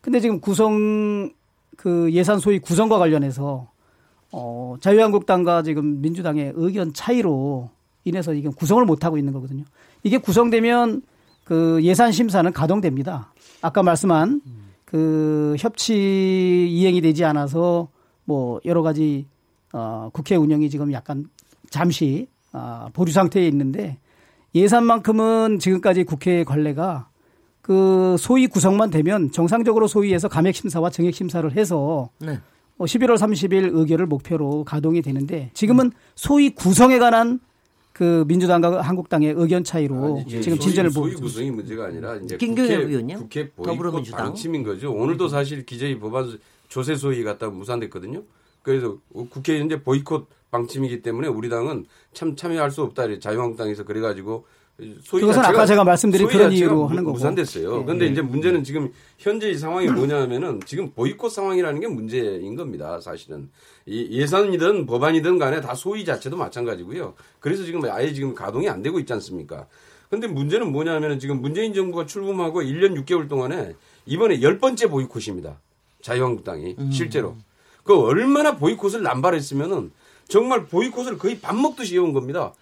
[SPEAKER 3] 근데 지금 구성 그 예산 소위 구성과 관련해서 어 자유한국당과 지금 민주당의 의견 차이로 인해서 이게 구성을 못 하고 있는 거거든요. 이게 구성되면 그 예산 심사는 가동됩니다. 아까 말씀한 그 협치 이행이 되지 않아서 뭐 여러 가지 어 국회 운영이 지금 약간 잠시 어 보류 상태에 있는데 예산만큼은 지금까지 국회 관례가 그 소위 구성만 되면 정상적으로 소위에서 감액 심사와 정액 심사를 해서 네. 11월 뭐 30일 의결을 목표로 가동이 되는데 지금은 소위 구성에 관한 그 민주당과 한국당의 의견 차이로 아니, 지금 진전을
[SPEAKER 6] 보고 있습니다. 구성이 문제가 아니라 이제
[SPEAKER 2] 국회, 의원님?
[SPEAKER 6] 국회 보이콧 방침인 거죠. 오늘도 사실 기재위 법안 조세 소위 갔다 무산됐거든요. 그래서 국회 이제 보이콧 방침이기 때문에 우리 당은 참 참여할 수 없다. 자유한국당에서 그래가지고
[SPEAKER 3] 소위 그것은 아까 제가 말씀드린 그런 이유로 하는 거고
[SPEAKER 6] 무산됐어요. 그런데 네. 이제 문제는 지금 현재 이 상황이 뭐냐면은 지금 보이콧 상황이라는 게 문제인 겁니다. 사실은 이 예산이든 법안이든 간에 다 소위 자체도 마찬가지고요. 그래서 지금 아예 지금 가동이 안 되고 있지 않습니까? 근데 문제는 뭐냐면은 지금 문재인 정부가 출범하고 1년 6개월 동안에 이번에 열 번째 보이콧입니다. 자유한국당이 음. 실제로 그 얼마나 보이콧을 남발했으면은 정말 보이콧을 거의 밥 먹듯이 해온 겁니다.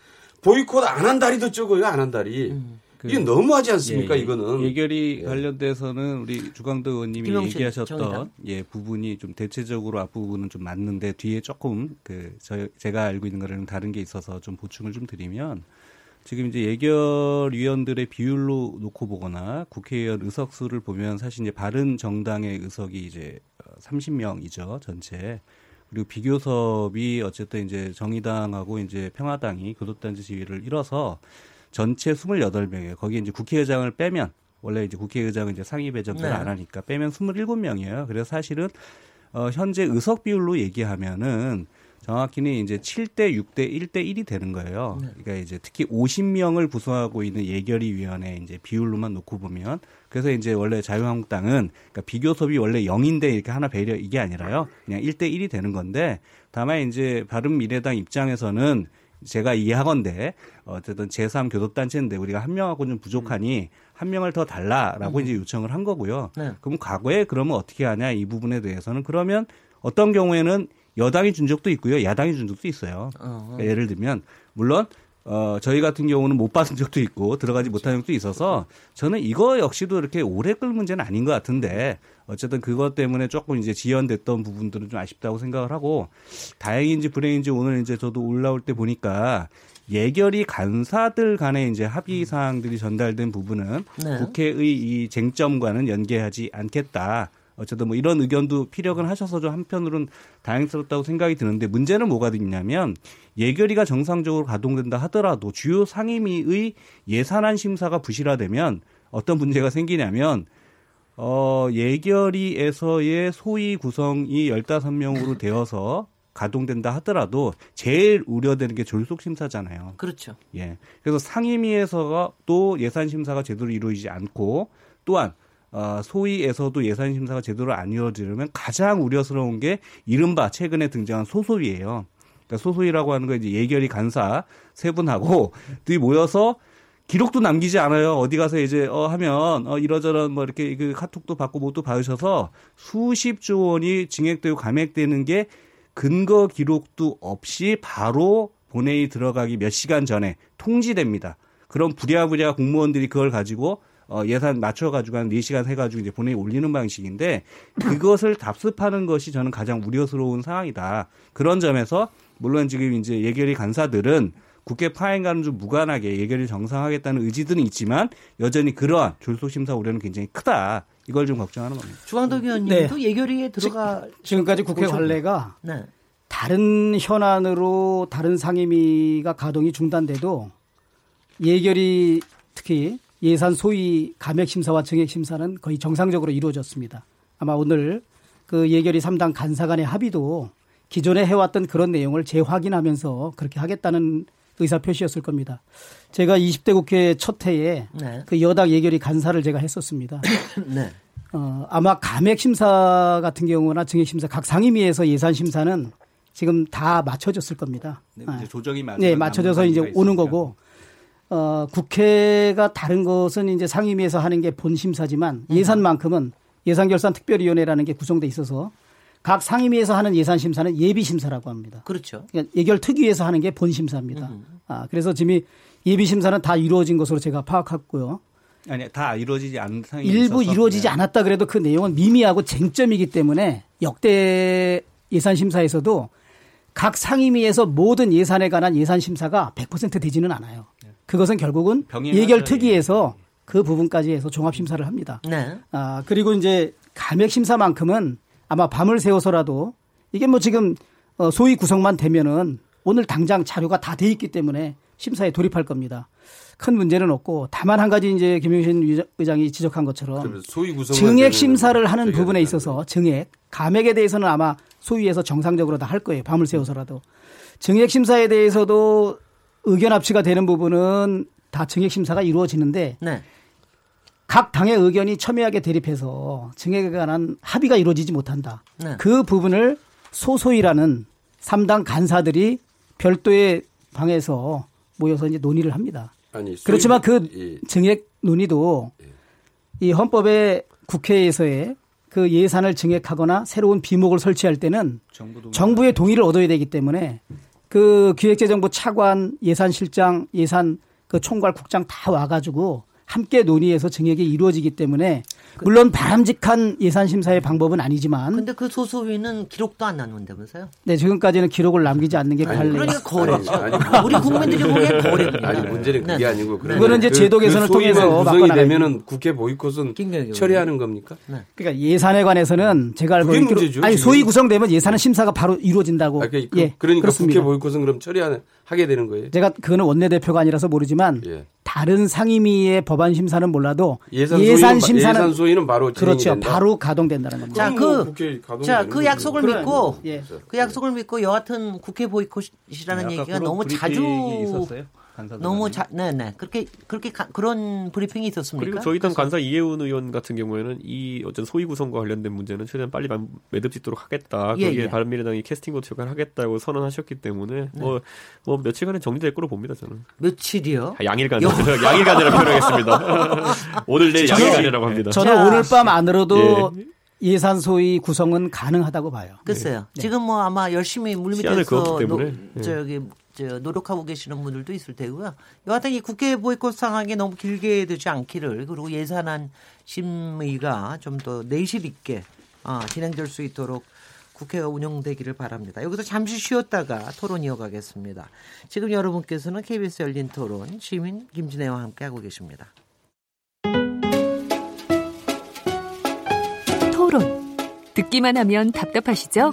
[SPEAKER 6] 보이콧 안한더 적어요, 안한 달이. 음. 그, 이게 너무하지 않습니까,
[SPEAKER 5] 예,
[SPEAKER 6] 이거는?
[SPEAKER 5] 예결이 예. 관련돼서는 우리 주광도 의원님이 얘기하셨던 정의당. 예, 부분이 좀 대체적으로 앞 부분은 좀 맞는데 뒤에 조금 그, 저, 제가 알고 있는 거랑 다른 게 있어서 좀 보충을 좀 드리면 지금 이제 예결위원들의 비율로 놓고 보거나 국회의원 의석수를 보면 사실 이제 바른 정당의 의석이 이제 30명이죠, 전체. 그리고 비교섭이 어쨌든 이제 정의당하고 이제 평화당이 교섭단지 지위를 잃어서 전체 28명이에요. 거기에 이제 국회의장을 빼면 원래 이제 국회의장은 이제 상위 배정을 네. 안 하니까 빼면 27명이에요. 그래서 사실은 어 현재 의석 비율로 얘기하면은 정확히는 이제 7대 6대 1대 1이 되는 거예요. 네. 그러니까 이제 특히 50명을 구성하고 있는 예결위 위원회 이제 비율로만 놓고 보면 그래서 이제 원래 자유한국당은 그러니까 비교섭이 원래 0인데 이렇게 하나 배려 이게 아니라요. 그냥 1대 1이 되는 건데 다만 이제 바른 미래당 입장에서는 제가 이해하건데 어쨌든 제3 교섭단체인데 우리가 한 명하고 좀 부족하니 한 명을 더 달라라고 음. 이제 요청을 한 거고요. 네. 그럼 과거에 그러면 어떻게 하냐 이 부분에 대해서는 그러면 어떤 경우에는 여당이 준 적도 있고요. 야당이 준 적도 있어요. 어. 그러니까 예를 들면 물론 어, 저희 같은 경우는 못 받은 적도 있고 들어가지 못한 적도 있어서 저는 이거 역시도 이렇게 오래 끌 문제는 아닌 것 같은데 어쨌든 그것 때문에 조금 이제 지연됐던 부분들은 좀 아쉽다고 생각을 하고 다행인지 불행인지 오늘 이제 저도 올라올 때 보니까 예결위 간사들 간의 이제 합의 사항들이 전달된 부분은 네. 국회의 이 쟁점과는 연계하지 않겠다. 어쨌든 뭐 이런 의견도 피력은 하셔서 좀 한편으로는 다행스럽다고 생각이 드는데 문제는 뭐가 있냐면 예결위가 정상적으로 가동된다 하더라도 주요 상임위의 예산안 심사가 부실화되면 어떤 문제가 생기냐면 어, 예결위에서의 소위 구성이 15명으로 되어서 가동된다 하더라도 제일 우려되는 게 졸속 심사잖아요.
[SPEAKER 2] 그렇죠.
[SPEAKER 5] 예. 그래서 상임위에서가 또 예산 심사가 제대로 이루어지지 않고 또한 어, 소위에서도 예산 심사가 제대로 안 이루어지려면 가장 우려스러운 게 이른바 최근에 등장한 소소위예요. 그러니까 소소위라고 하는 거 이제 예결위 간사 세 분하고 둘이 모여서 기록도 남기지 않아요. 어디 가서 이제 어 하면 어 이러저런 뭐 이렇게 그 카톡도 받고 뭐도 받으셔서 수십 조 원이 증액되고 감액되는 게 근거 기록도 없이 바로 본회의 들어가기 몇 시간 전에 통지됩니다. 그럼 부랴부랴 공무원들이 그걸 가지고 어, 예산 맞춰가지고 한 4시간 해가지고 이제 본회의 올리는 방식인데 그것을 답습하는 것이 저는 가장 우려스러운 상황이다. 그런 점에서 물론 지금 이제 예결위 간사들은 국회 파행과는 좀 무관하게 예결위 정상하겠다는 의지들은 있지만 여전히 그러한 졸속 심사 우려는 굉장히 크다. 이걸 좀 걱정하는 겁니다.
[SPEAKER 2] 주광덕 의원님도 네. 예결위에 들어가
[SPEAKER 3] 지 금까지 국회 관례가 네. 다른 현안으로 다른 상임위가 가동이 중단돼도 예결위 특히 예산 소위 감액 심사와 증액 심사는 거의 정상적으로 이루어졌습니다. 아마 오늘 그 예결위 3당 간사 간의 합의도 기존에 해왔던 그런 내용을 재확인하면서 그렇게 하겠다는 의사 표시였을 겁니다. 제가 20대 국회 첫 해에 네. 그 여당 예결위 간사를 제가 했었습니다. 네. 어, 아마 감액 심사 같은 경우나 증액 심사 각 상임위에서 예산 심사는 지금 다 맞춰졌을 겁니다.
[SPEAKER 5] 네, 이제 조정이 맞
[SPEAKER 3] 네, 맞춰져서 이제 오는 거고 어, 국회가 다른 것은 이제 상임위에서 하는 게 본 심사지만 예산만큼은 예산결산특별위원회라는 게 구성돼 있어서 각 상임위에서 하는 예산 심사는 예비 심사라고 합니다.
[SPEAKER 2] 그렇죠.
[SPEAKER 3] 그러니까 예결 특위에서 하는 게 본 심사입니다. 음. 아, 그래서 지금 예비 심사는 다 이루어진 것으로 제가 파악했고요.
[SPEAKER 5] 아니, 다 이루어지지 않은 상황이
[SPEAKER 3] 일부 있어서. 이루어지지 네. 않았다 그래도 그 내용은 미미하고 쟁점이기 때문에 역대 예산 심사에서도 각 상임위에서 모든 예산에 관한 예산 심사가 100% 되지는 않아요. 네. 그것은 결국은 예결 특위에서 그 부분까지 해서 종합 심사를 합니다. 네. 아, 그리고 이제 감액 심사만큼은 아마 밤을 새워서라도 이게 뭐 지금 어, 소위 구성만 되면은 오늘 당장 자료가 다 돼 있기 때문에 심사에 돌입할 겁니다. 큰 문제는 없고 다만 한 가지 이제 김용신 의장이 지적한 것처럼 증액 심사를 하는 부분에 있어서 증액 감액에 대해서는 아마 소위에서 정상적으로 다 할 거예요. 밤을 새워서라도 증액 심사에 대해서도 의견 합치가 되는 부분은 다 증액 심사가 이루어지는데 네. 각 당의 의견이 첨예하게 대립해서 증액에 관한 합의가 이루어지지 못한다. 네. 그 부분을 소소이라는 3당 간사들이 별도의 방에서 모여서 이제 논의를 합니다. 아니, 그렇지만 그 예. 증액 논의도 예. 이 헌법의 국회에서의 그 예산을 증액하거나 새로운 비목을 설치할 때는 정부의 동의를 얻어야 되기 때문에 그 기획재정부 차관, 예산실장, 예산 그 총괄 국장 다 와가지고 함께 논의해서 증액이 이루어지기 때문에 물론 바람직한 예산 심사의 방법은 아니지만
[SPEAKER 2] 근데 그 소소위는 기록도 안 나눈다면서요?
[SPEAKER 3] 네, 지금까지는 기록을 남기지 않는 게 관례.
[SPEAKER 2] 그러니까 거래죠. 아니, 아니, 우리 국민들이 보기엔 거래입니다.
[SPEAKER 6] 아니, 문제는 그게 네. 아니고
[SPEAKER 3] 그거는 이제 그, 제도 개선을 그 통해서
[SPEAKER 6] 구성이 되면은 국회 보이콧은 처리하는 겁니까?
[SPEAKER 3] 네. 그러니까 예산에 관해서는 제가 알고 있기로 아니, 소위 구성되면 예산은 심사가 바로 이루어진다고. 아,
[SPEAKER 6] 그, 예. 그러니까 그렇습니다. 국회 보이콧은 그럼 처리하는 하게 되는 거예요.
[SPEAKER 3] 제가 그거는 원내대표가 아니라서 모르지만 예. 다른 상임위의 법안 심사는 몰라도 예산, 예산 심사는
[SPEAKER 6] 예산 소위는 바로
[SPEAKER 3] 그렇죠. 된다? 바로 가동된다는 겁니다.
[SPEAKER 2] 자, 그, 자, 그 약속을. 믿고 예. 그 약속을 믿고 여하튼 국회 보이콧이라는 얘기가 너무 자주 있었어요? 너무 자, 네네 그렇게 그렇게 가, 그런 브리핑이 있었습니까?
[SPEAKER 4] 그리고 저희 당 간사 이해운 의원 같은 경우에는 이 어떤 소위 구성과 관련된 문제는 최대한 빨리 매듭짓도록 하겠다. 예, 거기에 예. 바른미래당이 캐스팅보트 역할을 하겠다고 선언하셨기 때문에 뭐뭐 네. 뭐 며칠간에 정리될 거로 봅니다 저는.
[SPEAKER 2] 며칠이요?
[SPEAKER 4] 아, 양일간 양일간이라 표현하겠습니다. 오늘 내일 양일간이라고 합니다.
[SPEAKER 3] 저는 자, 오늘 밤 안으로도 예. 예산 소위 구성은 가능하다고 봐요.
[SPEAKER 2] 글쎄요. 네. 지금 뭐 아마 열심히 물밑에서 노, 네. 저기 저 노력하고 계시는 분들도 있을 테고요. 여하튼 이 국회 보이콧 상황이 너무 길게 되지 않기를 그리고 예산안 심의가 좀 더 내실 있게 어, 진행될 수 있도록 국회가 운영되기를 바랍니다. 여기서 잠시 쉬었다가 토론 이어가겠습니다. 지금 여러분께서는 KBS 열린 토론 시민 김진애와 함께 하고 계십니다.
[SPEAKER 1] 토론 듣기만 하면 답답하시죠?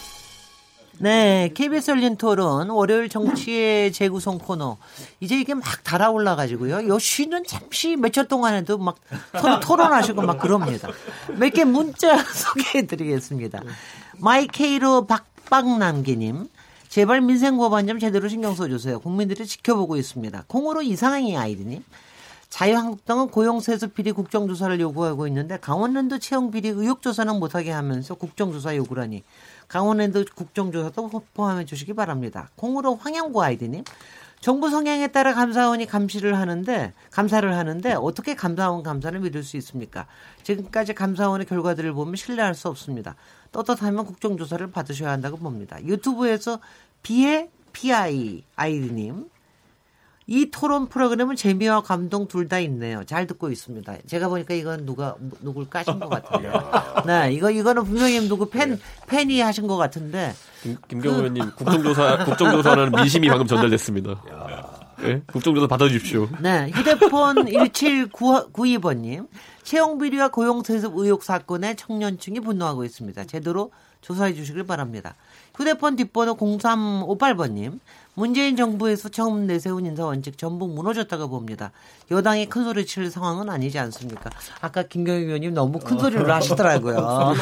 [SPEAKER 2] 네, KBS 열린 토론 월요일 정치의 재구성 코너. 이제 이게 막 달아올라 가지고요. 요 쉬는 잠시 며칠 동안에도 막 서로 토론하시고 막 그럽니다. 몇 개 문자 소개해드리겠습니다. 마이케이로 박박남기님. 제발 민생 법안 좀 제대로 신경 써주세요. 국민들이 지켜보고 있습니다. 콩으로 이상하이 아이디님. 자유한국당은 고용세습 비리 국정조사를 요구하고 있는데 강원랜드 채용 비리 의혹조사는 못하게 하면서 국정조사 요구라니 강원랜드 국정조사도 포함해 주시기 바랍니다. 콩으로 황영구 아이디님. 정부 성향에 따라 감사원이 감시를 하는데 감사를 하는데 어떻게 감사원 감사를 믿을 수 있습니까? 지금까지 감사원의 결과들을 보면 신뢰할 수 없습니다. 떳떳하면 국정조사를 받으셔야 한다고 봅니다. 유튜브에서 비의 PI 아이디님 이 토론 프로그램은 재미와 감동 둘 다 있네요. 잘 듣고 있습니다. 제가 보니까 이건 누가 누굴 까신 것 같은데. 네, 이거 이거는 분명히 누구 팬 팬이 하신 것 같은데.
[SPEAKER 4] 김, 김경호 그... 의원님 국정조사 국정조사는 민심이 방금 전달됐습니다. 네? 국정조사 받아주십시오.
[SPEAKER 2] 네, 휴대폰 1792번님 채용 비리와 고용 세습 의혹 사건에 청년층이 분노하고 있습니다. 제대로 조사해 주시길 바랍니다. 휴대폰 뒷번호 0358번님 문재인 정부에서 처음 내세운 인사 원칙 전부 무너졌다고 봅니다. 여당이 큰 소리 칠 상황은 아니지 않습니까? 아까 김경희 의원님 너무 큰 소리를 하시더라고요.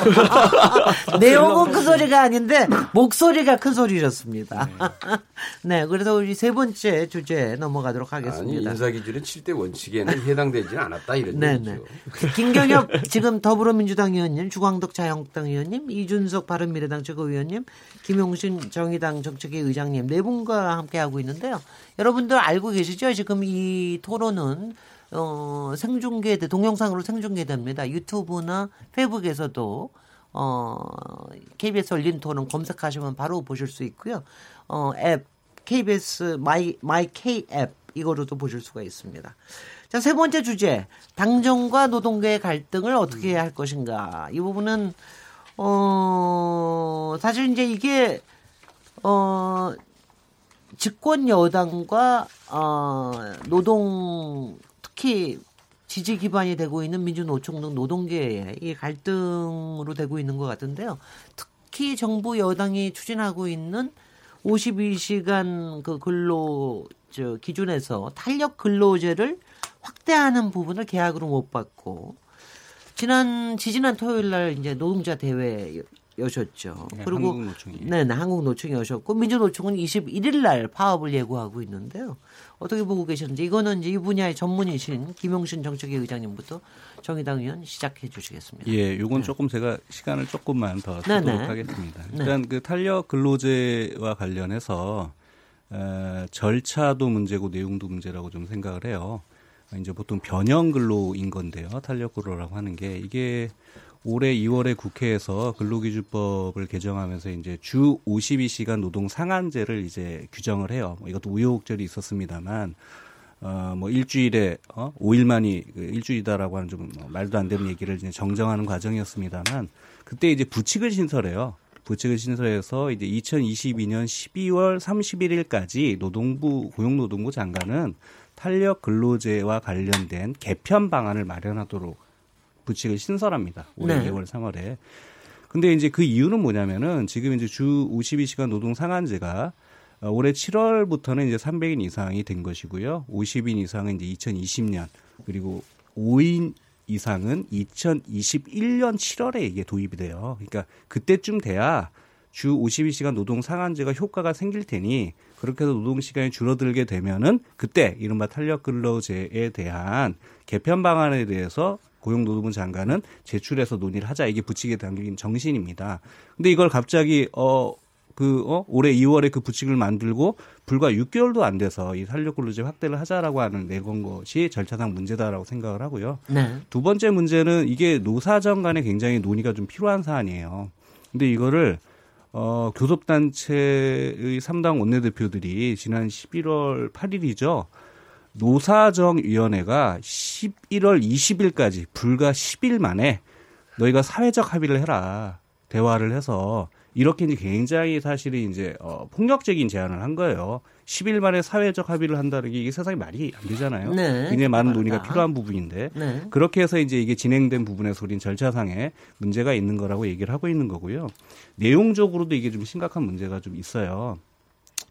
[SPEAKER 2] 내용은 큰 소리가 아닌데 목소리가 큰 소리였습니다. 네, 그래서 우리 세 번째 주제 넘어가도록 하겠습니다.
[SPEAKER 6] 아니, 인사 기준의 7대 원칙에는 해당되지 않았다 이런 네, 네.
[SPEAKER 2] 얘기죠. 김경엽 지금 더불어민주당 의원님, 주광덕 자유한국당 의원님, 이준석 바른미래당 최고위원님, 김용신 정의당 정책위 의장님 네 분과 함께 하고 있는데요. 여러분들 알고 계시죠? 지금 이 토론은 어, 생중계, 동영상으로 생중계됩니다. 유튜브나 페이북에서도 어, KBS 열린 토론 검색하시면 바로 보실 수 있고요. 어, 앱, KBS 마이, 마이 K 앱, 이거로도 보실 수가 있습니다. 자, 세 번째 주제. 당정과 노동계의 갈등을 어떻게 할 것인가. 이 부분은, 어, 사실 이제 이게, 어, 집권 여당과 어, 노동 특히 지지 기반이 되고 있는 민주노총 등 노동계의 이 갈등으로 되고 있는 것 같은데요. 특히 정부 여당이 추진하고 있는 52시간 그 근로 저 기준에서 탄력 근로제를 확대하는 부분을 계약으로 못 받고 지난 지지난 토요일 날 이제 노동자 대회 여셨죠.
[SPEAKER 5] 네, 그리고 한국 노총이.
[SPEAKER 2] 네, 네, 한국 노총이 여셨고 민주노총은 21일 날 파업을 예고하고 있는데요. 어떻게 보고 계셨는지 이거는 이제 이 분야의 전문이신 김용신 정책위 의장님부터 정의당 의원 시작해 주시겠습니다.
[SPEAKER 5] 예, 요건 네. 조금 제가 시간을 조금만 더 쓰도록 네, 네. 하겠습니다. 네. 일단 그 탄력 근로제와 관련해서 어, 절차도 문제고 내용도 문제라고 좀 생각을 해요. 이제 보통 변형 근로인 건데요. 탄력 근로라고 하는 게 이게 올해 2월에 국회에서 근로기준법을 개정하면서 이제 주 52시간 노동 상한제를 이제 규정을 해요. 뭐 이것도 우여곡절이 있었습니다만 어, 뭐 일주일에 어, 5일만이 그 일주일이다라고 하는 좀뭐 말도 안 되는 얘기를 이제 정정하는 과정이었습니다만 그때 이제 부칙을 신설해요. 부칙을 신설해서 이제 2022년 12월 31일까지 노동부 고용노동부 장관은 탄력 근로제와 관련된 개편 방안을 마련하도록 부칙을 신설합니다. 올해 네. 2월 3월에. 근데 이제 그 이유는 뭐냐면은 지금 이제 주 52시간 노동 상한제가 어, 올해 7월부터는 이제 300인 이상이 된 것이고요. 50인 이상은 이제 2020년 그리고 5인 이상은 2021년 7월에 이게 도입이 돼요. 그러니까 그때쯤 돼야 주 52시간 노동 상한제가 효과가 생길 테니 그렇게 해서 노동 시간이 줄어들게 되면은 그때 이른바 탄력 근로제에 대한 개편 방안에 대해서 고용노동부 장관은 제출해서 논의를 하자 이게 부칙에 담긴 정신입니다. 근데 이걸 갑자기 어 그, 어, 올해 2월에 그 부칙을 만들고 불과 6개월도 안 돼서 이 탄력근로제 확대를 하자라고 하는 내건 것이 절차상 문제다라고 생각을 하고요. 네. 두 번째 문제는 이게 노사정 간에 굉장히 논의가 좀 필요한 사안이에요. 근데 이거를 어, 교섭단체의 3당 원내대표들이 지난 11월 8일이죠. 노사정위원회가 11월 20일까지 불과 10일 만에 너희가 사회적 합의를 해라. 대화를 해서 이렇게 이제 굉장히 사실은 이제 어, 폭력적인 제안을 한 거예요. 10일 만에 사회적 합의를 한다는 게 이게 세상에 말이 안 되잖아요. 네, 굉장히 많은 논의가 필요한 부분인데 네. 그렇게 해서 이제 이게 진행된 부분에서 우리는 절차상에 문제가 있는 거라고 얘기를 하고 있는 거고요. 내용적으로도 이게 좀 심각한 문제가 좀 있어요.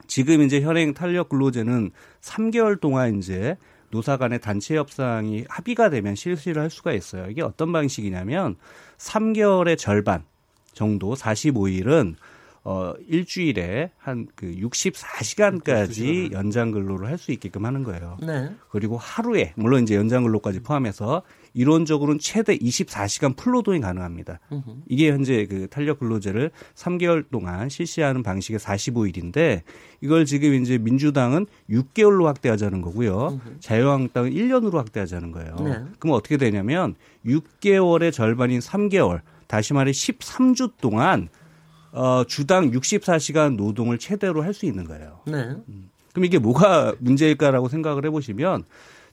[SPEAKER 5] 지금 이제 현행 탄력 근로제는 3개월 동안 이제 노사 간의 단체 협상이 합의가 되면 실시를 할 수가 있어요. 이게 어떤 방식이냐면 3개월의 절반 정도 45일은 어 일주일에 한 그 64시간까지 연장 근로를 할 수 있게끔 하는 거예요. 네. 그리고 하루에 물론 이제 연장 근로까지 포함해서 이론적으로는 최대 24시간 풀노동이 가능합니다. 으흠. 이게 현재 그 탄력 근로제를 3개월 동안 실시하는 방식의 45일인데 이걸 지금 이제 민주당은 6개월로 확대하자는 거고요. 으흠. 자유한국당은 1년으로 확대하자는 거예요. 네. 그럼 어떻게 되냐면 6개월의 절반인 3개월 다시 말해 13주 동안 어, 주당 64시간 노동을 최대로 할 수 있는 거예요. 네. 음. 그럼 이게 뭐가 문제일까라고 생각을 해보시면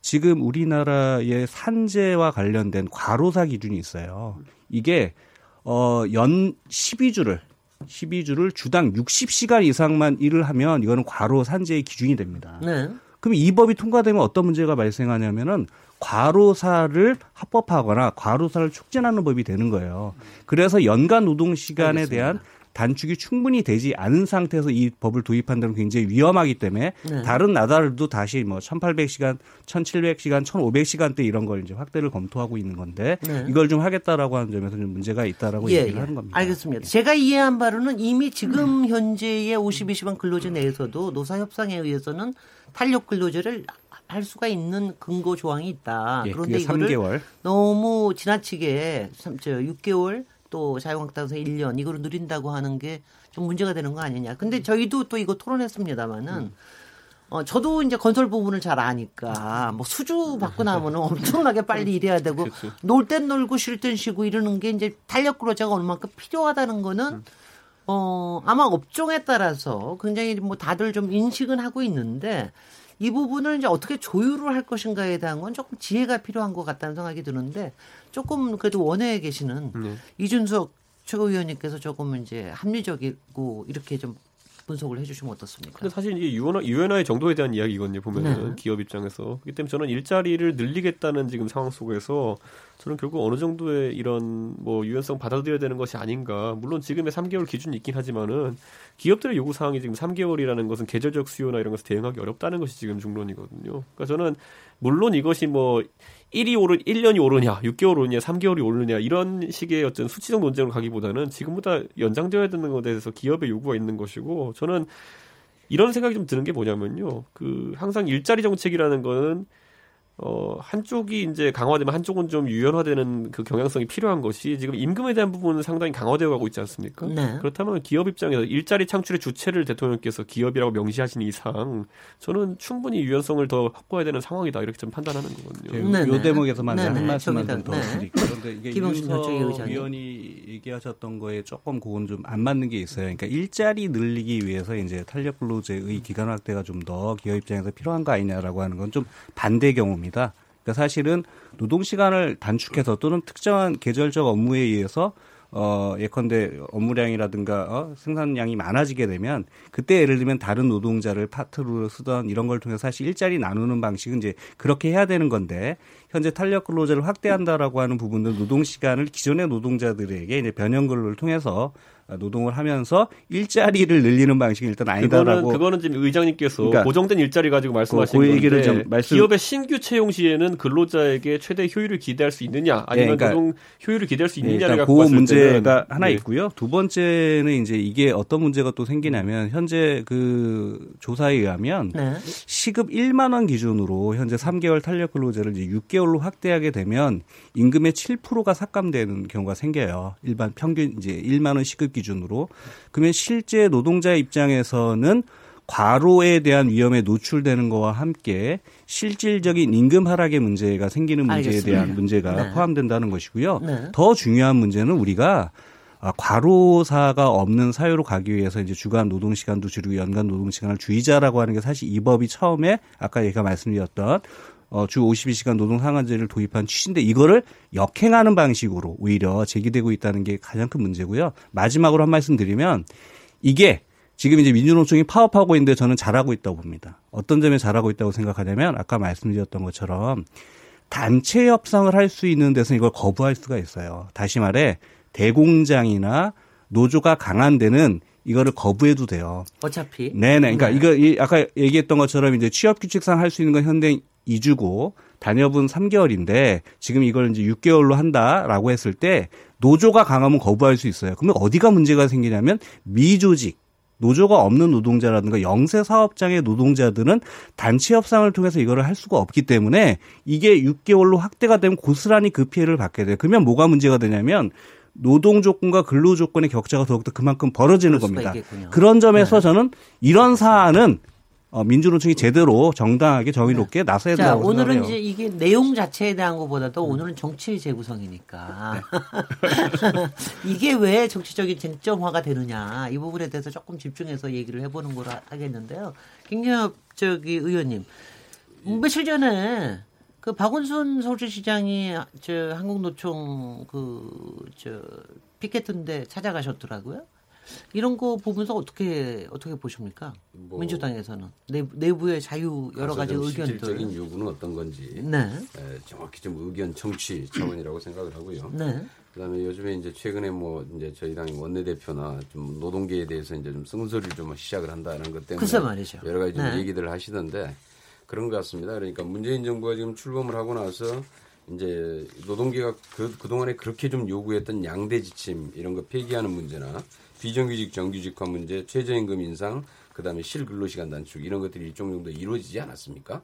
[SPEAKER 5] 지금 우리나라의 산재와 관련된 과로사 기준이 있어요. 이게 어, 연 12주를 12주를 주당 60시간 이상만 일을 하면 이거는 과로 산재의 기준이 됩니다. 네. 그럼 이 법이 통과되면 어떤 문제가 발생하냐면은 과로사를 합법화하거나 과로사를 촉진하는 법이 되는 거예요. 그래서 연간 노동 시간에 대한 단축이 충분히 되지 않은 상태에서 이 법을 도입한다면 굉장히 위험하기 때문에 네. 다른 나라들도 다시 뭐 1800시간, 1700시간, 1500시간 대 이런 걸 이제 확대를 검토하고 있는 건데 네. 이걸 좀 하겠다라고 하는 점에서 좀 문제가 있다라고 예, 얘기를 예. 하는 겁니다.
[SPEAKER 2] 알겠습니다. 제가 이해한 바로는 이미 지금 네. 현재의 52시간 근로제 내에서도 노사 협상에 의해서는 탄력 근로제를 할 수가 있는 근거 조항이 있다. 예, 그런데 이거를 3개월. 너무 지나치게 6개월 또 자유한국당에서 1년 이거를 누린다고 하는 게 좀 문제가 되는 거 아니냐. 근데 저희도 또 이거 토론했습니다마는 음. 어, 저도 이제 건설 부분을 잘 아니까, 뭐 수주 받고 나면은 엄청나게 빨리 일해야 되고, 놀 땐 놀고 쉴 땐 쉬고 이러는 게 이제 탄력 근로자가 얼마만큼 필요하다는 거는, 음. 어, 아마 업종에 따라서 굉장히 뭐 다들 좀 인식은 하고 있는데, 이 부분을 이제 어떻게 조율을 할 것인가에 대한 건 조금 지혜가 필요한 것 같다는 생각이 드는데 조금 그래도 원외에 계시는 네. 이준석 최고위원님께서 조금 이제 합리적이고 이렇게 좀 분석을 해주시면 어떻습니까?
[SPEAKER 4] 근데 사실 이게 유엔화, 유엔화의 정도에 대한 이야기거든요. 보면은 네. 기업 입장에서 그렇기 때문에 저는 일자리를 늘리겠다는 지금 상황 속에서 저는 결국 어느 정도의 이런 뭐 유연성 받아들여야 되는 것이 아닌가. 물론 지금의 3개월 기준이 있긴 하지만은 기업들의 요구 사항이 지금 3개월이라는 것은 계절적 수요나 이런 것을 대응하기 어렵다는 것이 지금 중론이거든요. 그러니까 저는 물론 이것이 뭐 1이 오르 1년이 오르냐, 6개월 오르냐, 3개월이 오르냐 이런 식의 어떤 수치적 논쟁을 가기보다는 지금보다 연장되어야 되는 것에 대해서 기업의 요구가 있는 것이고 저는 이런 생각이 좀 드는 게 뭐냐면요. 그 항상 일자리 정책이라는 거는 어, 한쪽이 이제 강화되면 한쪽은 좀 유연화되는 그 경향성이 필요한 것이 지금 임금에 대한 부분은 상당히 강화되어 가고 있지 않습니까? 네. 그렇다면 기업 입장에서 일자리 창출의 주체를 대통령께서 기업이라고 명시하신 이상 저는 충분히 유연성을 더 확보해야 되는 상황이다 이렇게 좀 판단하는 거거든요.
[SPEAKER 5] 네, 요 대목에서만 네, 한 말씀만 더 네. 드릴게요. 그런데 이게 김영석 위원이 얘기하셨던 거에 조금 그건 좀 안 맞는 게 있어요. 그러니까 일자리 늘리기 위해서 이제 탄력 근로제의 기간 확대가 좀 더 기업 입장에서 필요한 거 아니냐라고 하는 건 좀 반대 경우입니다. 겁니다. 그러니까 사실은 노동 시간을 단축해서 또는 특정한 계절적 업무에 의해서 어, 예컨대 업무량이라든가 어, 생산량이 많아지게 되면 그때 예를 들면 다른 노동자를 파트로 쓰던 이런 걸 통해서 사실 일자리 나누는 방식은 이제 그렇게 해야 되는 건데 현재 탄력 근로제를 확대한다라고 하는 부분은 노동 시간을 기존의 노동자들에게 이제 변형 근로를 통해서 노동을 하면서 일자리를 늘리는 방식이 일단 아니다라고.
[SPEAKER 4] 그거는, 그거는 지금 의장님께서 그러니까 고정된 일자리 가지고 말씀하신 그, 그 얘기를 좀 말씀... 기업의 신규 채용 시에는 근로자에게 최대 효율을 기대할 수 있느냐 아니면 예, 그러니까, 노동 효율을 기대할 수 있느냐를 예,
[SPEAKER 5] 갖고 그 문제가 때는, 하나 네. 있고요. 두 번째는 이제 이게 어떤 문제가 또 생기냐면 현재 그 조사에 의하면 네. 시급 1만 원 기준으로 현재 3개월 탄력 근로제를 이제 6개월 로 확대하게 되면 임금의 7%가 삭감되는 경우가 생겨요. 일반 평균 이제 1만 원 시급 기준으로 그러면 실제 노동자 입장에서는 과로에 대한 위험에 노출되는 것과 함께 실질적인 임금 하락의 문제가 생기는 문제에 알겠습니다. 대한 문제가 네. 포함된다는 것이고요. 네. 더 중요한 문제는 우리가 아, 과로사가 없는 사유로 가기 위해서 이제 주간 노동 시간도 줄이고 연간 노동 시간을 줄이자라고 하는 게 사실 이 법이 처음에 아까 얘가 말씀드렸던 어, 주 52시간 노동 상한제를 도입한 취지인데 이거를 역행하는 방식으로 오히려 제기되고 있다는 게 가장 큰 문제고요. 마지막으로 한 말씀 드리면 이게 지금 이제 민주노총이 파업하고 있는데 저는 잘하고 있다고 봅니다. 어떤 점에 잘하고 있다고 생각하냐면 아까 말씀드렸던 것처럼 단체 협상을 할 수 있는 데서 이걸 거부할 수가 있어요. 다시 말해 대공장이나 노조가 강한 데는 이거를 거부해도 돼요.
[SPEAKER 2] 어차피.
[SPEAKER 5] 네네. 그러니까 네. 이거 아까 얘기했던 것처럼 이제 취업 규칙상 할 수 있는 건 현대 2주고 단협은 3개월인데 지금 이걸 이제 6개월로 한다라고 했을 때 노조가 강하면 거부할 수 있어요. 그러면 어디가 문제가 생기냐면 미조직 노조가 없는 노동자라든가 영세 사업장의 노동자들은 단체 협상을 통해서 이거를 할 수가 없기 때문에 이게 6개월로 확대가 되면 고스란히 그 피해를 받게 돼요. 그러면 뭐가 문제가 되냐면 노동 조건과 근로 조건의 격차가 더욱더 그만큼 벌어지는 겁니다. 있겠군요. 그런 점에서 네. 저는 이런 사안은 어, 민주노총이 제대로 정당하게 정의롭게 네. 나서야 된다고
[SPEAKER 2] 자, 오늘은 이제 이게 내용 자체에 대한 것보다도 오늘은 정치 재구성이니까 네. 이게 왜 정치적인 쟁점화가 되느냐 이 부분에 대해서 조금 집중해서 얘기를 해보는 거로 하겠는데요. 김경엽 저기 의원님 며칠 전에 그 박원순 서울시장이 저 한국노총 그 저 피켓인데 찾아가셨더라고요. 이런 거 보면서 어떻게 어떻게 보십니까? 뭐 민주당에서는 내부, 의 자유 여러 가지 의견들
[SPEAKER 6] 실질적인 요구는 어떤 건지 네. 에, 정확히 좀 의견 청취 차원이라고 생각을 하고요. 네. 그다음에 요즘에 이제 최근에 뭐 이제 저희 당 원내대표나 좀 노동계에 대해서 이제 좀 쓴소리를 좀 시작을 한다는 것 때문에 여러 가지 좀 네. 얘기들을 하시던데 그런 것 같습니다. 그러니까 문재인 정부가 지금 출범을 하고 나서 이제 노동계가 그, 그동안에 그렇게 좀 요구했던 양대 지침 이런 거 폐기하는 문제나 비정규직 정규직화 문제, 최저임금 인상, 그다음에 실근로시간 단축 이런 것들이 일정 정도 이루어지지 않았습니까?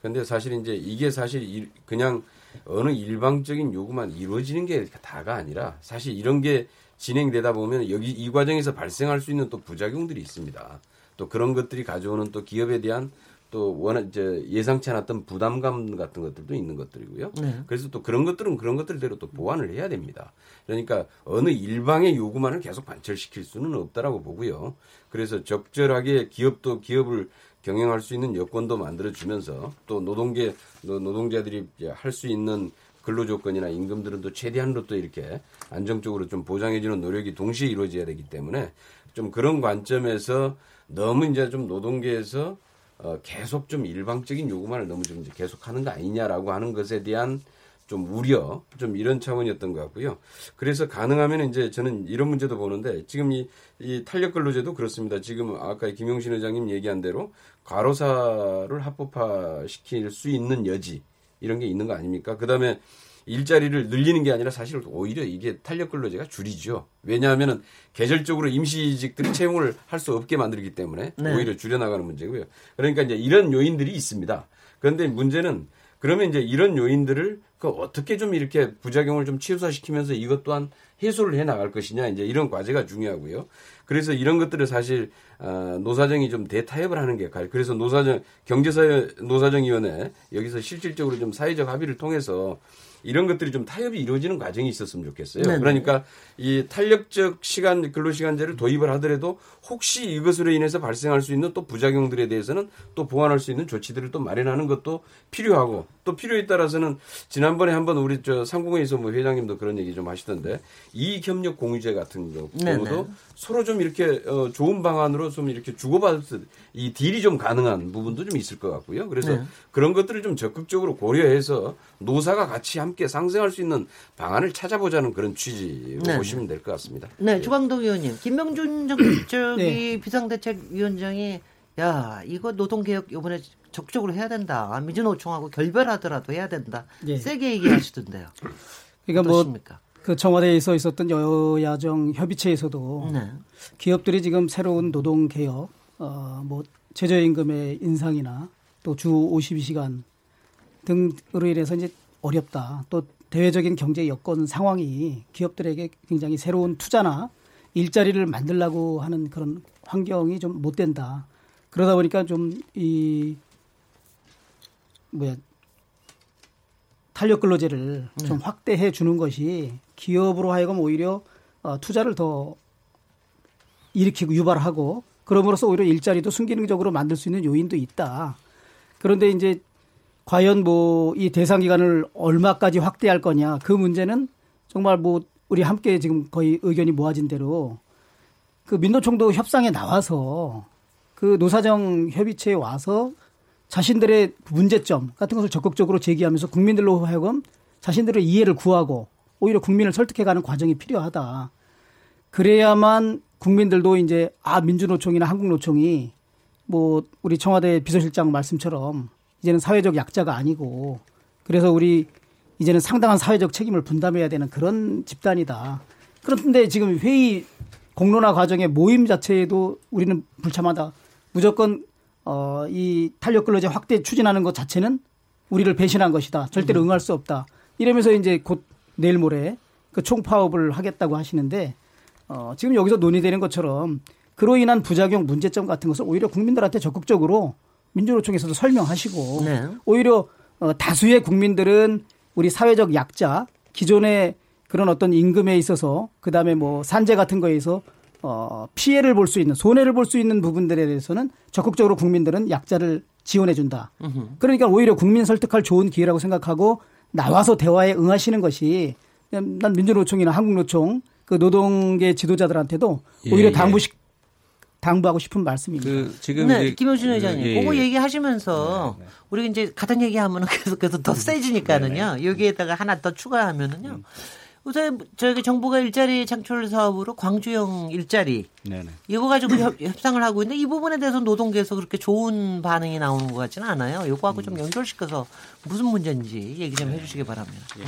[SPEAKER 6] 그런데 사실 이제 이게 사실 그냥 어느 일방적인 요구만 이루어지는 게 다가 아니라 사실 이런 게 진행되다 보면 여기 이 과정에서 발생할 수 있는 또 부작용들이 있습니다. 또 그런 것들이 가져오는 또 기업에 대한 또 워낙 이제 예상치 않았던 부담감 같은 것들도 있는 것들이고요. 네. 그래서 또 그런 것들은 그런 것들대로 또 보완을 해야 됩니다. 그러니까 어느 일방의 요구만을 계속 관철시킬 수는 없다라고 보고요. 그래서 적절하게 기업도 기업을 경영할 수 있는 여건도 만들어 주면서 또 노동계 노동자들이 할 수 있는 근로 조건이나 임금들은 또 최대한으로 또 이렇게 안정적으로 좀 보장해 주는 노력이 동시에 이루어져야 되기 때문에 좀 그런 관점에서 너무 이제 좀 노동계에서 어, 계속 좀 일방적인 요구만을 너무 좀 계속하는 거 아니냐라고 하는 것에 대한 좀 우려, 좀 이런 차원이었던 것 같고요. 그래서 가능하면 이제 저는 이런 문제도 보는데 지금 이, 이 탄력 근로제도 그렇습니다. 지금 아까 김용신 의장님 얘기한 대로 과로사를 합법화 시킬 수 있는 여지 이런 게 있는 거 아닙니까? 그 다음에 일자리를 늘리는 게 아니라 사실 오히려 이게 탄력 근로제가 줄이죠. 왜냐하면은 계절적으로 임시직들이 채용을 할 수 없게 만들기 때문에 네. 오히려 줄여나가는 문제고요. 그러니까 이제 이런 요인들이 있습니다. 그런데 문제는 그러면 이제 이런 요인들을 그 어떻게 좀 이렇게 부작용을 좀 최소화시키면서 이것 또한 해소를 해 나갈 것이냐 이제 이런 과제가 중요하고요. 그래서 이런 것들을 사실 어, 노사정이 좀 대타협을 하는 게 그래서 노사정 경제사회 노사정위원회 여기서 실질적으로 좀 사회적 합의를 통해서 이런 것들이 좀 타협이 이루어지는 과정이 있었으면 좋겠어요. 네네. 그러니까 이 탄력적 시간 근로 시간제를 도입을 하더라도 혹시 이것으로 인해서 발생할 수 있는 또 부작용들에 대해서는 또 보완할 수 있는 조치들을 또 마련하는 것도 필요하고 또 필요에 따라서는 지난번에 한번 우리 저 상공회에서 뭐 회장님도 그런 얘기 좀 하시던데 이 협력 공유제 같은 경우도. 서로 좀 이렇게 어 좋은 방안으로 좀 이렇게 주고받을 이 딜이 좀 가능한 부분도 좀 있을 것 같고요. 그래서 네. 그런 것들을 좀 적극적으로 고려해서 노사가 같이 함께 상생할 수 있는 방안을 찾아보자는 그런 취지로 네. 보시면 될 것 같습니다.
[SPEAKER 2] 네, 예. 주광동 의원님, 김명준 저기 네. 비상대책위원장이 야 이거 노동개혁 이번에 적극적으로 해야 된다. 민주노총하고 결별하더라도 해야 된다. 네. 세게 얘기하시던데요.
[SPEAKER 3] 그러니까 뭐 어떠십니까? 뭐 그 청와대에서 있었던 여야정 협의체에서도 네. 기업들이 지금 새로운 노동 개혁, 어뭐 최저임금의 인상이나 또 주 52시간 등으로 인해서 이제 어렵다. 또 대외적인 경제 여건 상황이 기업들에게 굉장히 새로운 투자나 일자리를 만들라고 하는 그런 환경이 좀 못 된다. 그러다 보니까 좀 이 뭐야 탄력 근로제를 네. 좀 확대해 주는 것이 기업으로 하여금 오히려 어, 투자를 더 일으키고 유발하고 그럼으로써 오히려 일자리도 순기능적으로 만들 수 있는 요인도 있다. 그런데 이제 과연 뭐 이 대상 기간을 얼마까지 확대할 거냐 그 문제는 정말 뭐 우리 함께 지금 거의 의견이 모아진 대로 그 민노총도 협상에 나와서 그 노사정 협의체에 와서 자신들의 문제점 같은 것을 적극적으로 제기하면서 국민들로 하여금 자신들의 이해를 구하고 오히려 국민을 설득해가는 과정이 필요하다. 그래야만 국민들도 이제 아 민주노총이나 한국노총이 뭐 우리 청와대 비서실장 말씀처럼 이제는 사회적 약자가 아니고 그래서 우리 이제는 상당한 사회적 책임을 분담해야 되는 그런 집단이다. 그런데 지금 회의 공론화 과정의 모임 자체에도 우리는 불참하다. 무조건 어, 이 탄력 근로제 확대 추진하는 것 자체는 우리를 배신한 것이다. 절대로 응할 수 없다. 이러면서 이제 곧 내일 모레 그 총파업을 하겠다고 하시는데 어, 지금 여기서 논의되는 것처럼 그로 인한 부작용 문제점 같은 것을 오히려 국민들한테 적극적으로 민주노총에서도 설명하시고 네. 오히려 어, 다수의 국민들은 우리 사회적 약자 기존의 그런 어떤 임금에 있어서 그다음에 뭐 산재 같은 거에서 어, 피해를 볼 수 있는 손해를 볼 수 있는 부분들에 대해서는 적극적으로 국민들은 약자를 지원해 준다. 그러니까 오히려 국민 설득할 좋은 기회라고 생각하고 나와서 대화에 응하시는 것이 난 민주노총이나 한국노총 그 노동계 지도자들한테도 예, 오히려 예. 당부식 당부하고 싶은 말씀입니다. 그
[SPEAKER 2] 지금 네, 김영준 회장님, 예, 예. 그거 얘기하시면서 네, 네. 우리 이제 같은 얘기하면은 계속해서 더 세지니까는요. 네, 네. 여기에다가 하나 더 추가하면은요. 음. 우선 저희 정부가 일자리 창출 사업으로 광주형 일자리 네네. 이거 가지고 협, 상을 하고 있는데 이 부분에 대해서 노동계에서 그렇게 좋은 반응이 나오는 것 같지는 않아요. 이거하고 음. 좀 연결시켜서 무슨 문제인지 얘기 좀 해주시기 바랍니다. 예.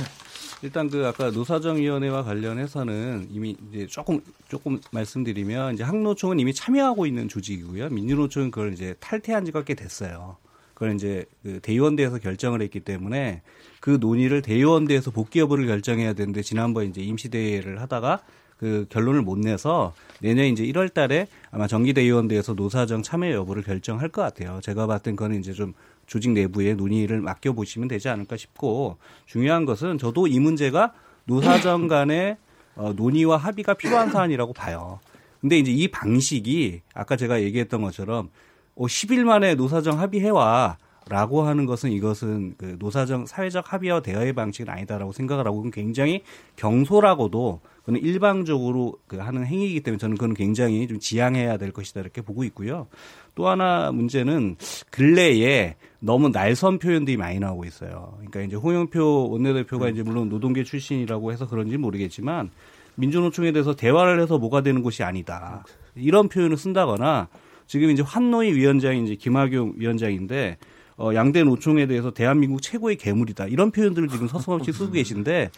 [SPEAKER 2] 네.
[SPEAKER 5] 일단 그 아까 노사정위원회와 관련해서는 이미 이제 조금 조금 말씀드리면 이제 항노총은 이미 참여하고 있는 조직이고요. 민주노총은 그걸 이제 탈퇴한 지가 꽤 됐어요. 그걸 이제 그 대의원대에서 결정을 했기 때문에 그 논의를 대의원대에서 복귀 여부를 결정해야 되는데 지난번 이제 임시대회를 하다가 그 결론을 못 내서 내년 이제 1월 달에 아마 정기대의원대에서 노사정 참여 여부를 결정할 것 같아요. 제가 봤던 거는 이제 좀 조직 내부의 논의를 맡겨 보시면 되지 않을까 싶고 중요한 것은 저도 이 문제가 노사정 간의 어, 논의와 합의가 필요한 사안이라고 봐요. 근데 이제 이 방식이 아까 제가 얘기했던 것처럼 어, 10일 만에 노사정 합의해와 라고 하는 것은 이것은 그 노사정 사회적 합의와 대화의 방식은 아니다라고 생각을 하고 굉장히 경솔하고도 그는 일방적으로 그 하는 행위이기 때문에 저는 그건 굉장히 좀 지양해야 될 것이다 이렇게 보고 있고요. 또 하나 문제는 근래에 너무 날선 표현들이 많이 나오고 있어요. 그러니까 이제 홍영표 원내대표가 이제 물론 노동계 출신이라고 해서 그런지 모르겠지만 민주노총에 대해서 대화를 해서 뭐가 되는 것이 아니다. 이런 표현을 쓴다거나 지금 이제 환노위 위원장이 이제 김학용 위원장인데 어, 양대 노총에 대해서 대한민국 최고의 괴물이다. 이런 표현들을 지금 서슴없이 쓰고 계신데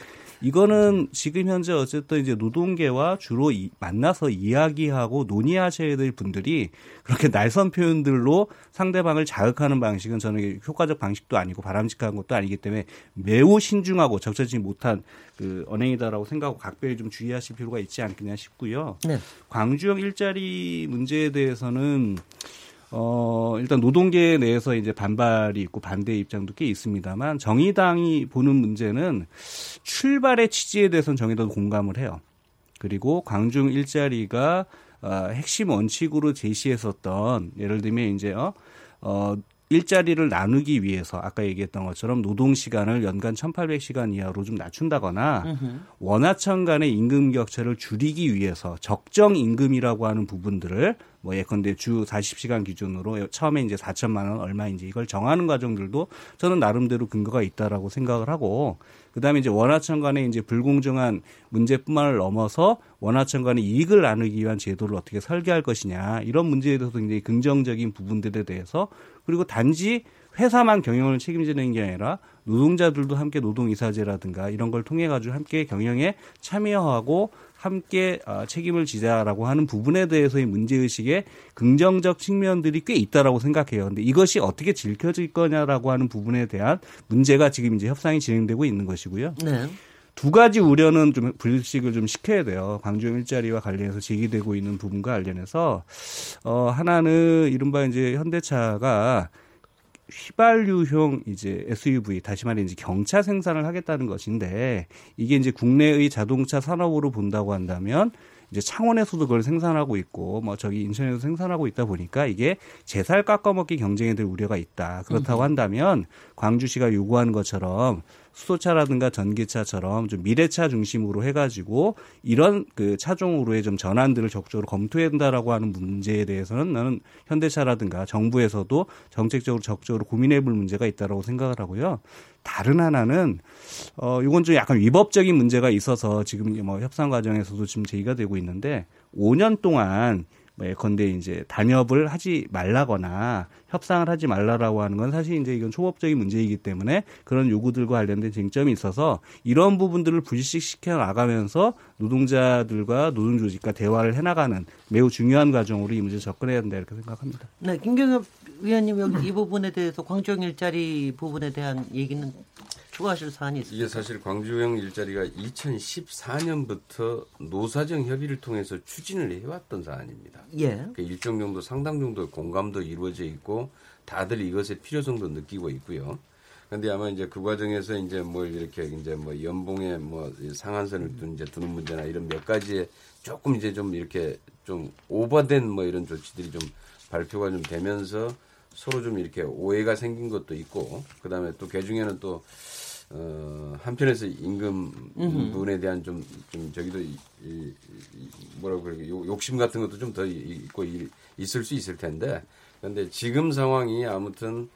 [SPEAKER 5] 이거는 지금 현재 어쨌든 이제 노동계와 주로 이, 만나서 이야기하고 논의하셔야 될 분들이 그렇게 날선 표현들로 상대방을 자극하는 방식은 저는 효과적 방식도 아니고 바람직한 것도 아니기 때문에 매우 신중하고 적절치 못한 그 언행이다라고 생각하고 각별히 좀 주의하실 필요가 있지 않겠냐 싶고요. 네. 광주형 일자리 문제에 대해서는 어, 일단 노동계 내에서 이제 반발이 있고 반대 입장도 꽤 있습니다만 정의당이 보는 문제는 출발의 취지에 대해서는 정의당도 공감을 해요. 그리고 광중 일자리가 어, 핵심 원칙으로 제시했었던 예를 들면 이제 어, 어 일자리를 나누기 위해서 아까 얘기했던 것처럼 노동 시간을 연간 1,800시간 이하로 좀 낮춘다거나 으흠. 원하청 간의 임금 격차를 줄이기 위해서 적정 임금이라고 하는 부분들을 뭐 예컨대 주 40시간 기준으로 처음에 이제 4천만 원 얼마인지 이걸 정하는 과정들도 저는 나름대로 근거가 있다라고 생각을 하고 그다음에 이제 원하청 간의 이제 불공정한 문제뿐만을 넘어서 원하청 간의 이익을 나누기 위한 제도를 어떻게 설계할 것이냐 이런 문제에 대해서 굉장히 긍정적인 부분들에 대해서 그리고 단지 회사만 경영을 책임지는 게 아니라 노동자들도 함께 노동이사제라든가 이런 걸 통해 가지고 함께 경영에 참여하고 함께 어, 책임을 지자라고 하는 부분에 대해서의 문제의식에 긍정적 측면들이 꽤 있다라고 생각해요. 근데 이것이 어떻게 지켜질 거냐라고 하는 부분에 대한 문제가 지금 이제 협상이 진행되고 있는 것이고요. 네. 두 가지 우려는 좀 불식을 좀 시켜야 돼요. 광주형 일자리와 관련해서 제기되고 있는 부분과 관련해서 어 하나는 이른바 이제 현대차가 휘발유형 이제 SUV 다시 말해 이제 경차 생산을 하겠다는 것인데 이게 이제 국내의 자동차 산업으로 본다고 한다면 이제 창원에서도 그걸 생산하고 있고 뭐 저기 인천에서 생산하고 있다 보니까 이게 제살 깎아먹기 경쟁에 될 우려가 있다. 그렇다고 한다면 광주시가 요구하는 것처럼 수소차라든가 전기차처럼 좀 미래차 중심으로 해가지고 이런 그 차종으로의 좀 전환들을 적극적으로 검토해야 된다라고 하는 문제에 대해서는 나는 현대차라든가 정부에서도 정책적으로 적극적으로 고민해볼 문제가 있다라고 생각을 하고요. 다른 하나는 어 이건 좀 약간 위법적인 문제가 있어서 지금 뭐 협상 과정에서도 지금 제기가 되고 있는데 5년 동안 뭐 예컨대 이제 단협을 하지 말라거나 협상을 하지 말라라고 하는 건 사실 이제 이건 초법적인 문제이기 때문에 그런 요구들과 관련된 쟁점이 있어서 이런 부분들을 불식시켜 나가면서 노동자들과 노동조직과 대화를 해나가는 매우 중요한 과정으로 이 문제 접근해야 된다 이렇게 생각합니다.
[SPEAKER 2] 네, 김경엽 위원님 여기 이 부분에 대해서 광주형 일자리 부분에 대한 얘기는 추가하실 사안이 있습니까?
[SPEAKER 6] 이게 사실 광주형 일자리가 2014년부터 노사정 협의를 통해서 추진을 해왔던 사안입니다.
[SPEAKER 2] 예.
[SPEAKER 6] 그 일정 정도 상당 정도 공감도 이루어져 있고 다들 이것의 필요성도 느끼고 있고요. 근데 아마 이제 그 과정에서 이제 뭐 이렇게 이제 뭐 연봉에 뭐 상한선을 둔 이제 두는 문제나 이런 몇 가지에 조금 이제 좀 이렇게 좀 오버된 뭐 이런 조치들이 좀 발표가 좀 되면서 서로 좀 이렇게 오해가 생긴 것도 있고 그다음에 또그 중에는 또 어, 한편에서 임금 부분에 대한 좀, 좀 저기도 이, 이, 뭐라고 그러게 욕심 같은 것도 좀 더 있고 이, 있을 수 있을 텐데 그런데 지금 상황이 아무튼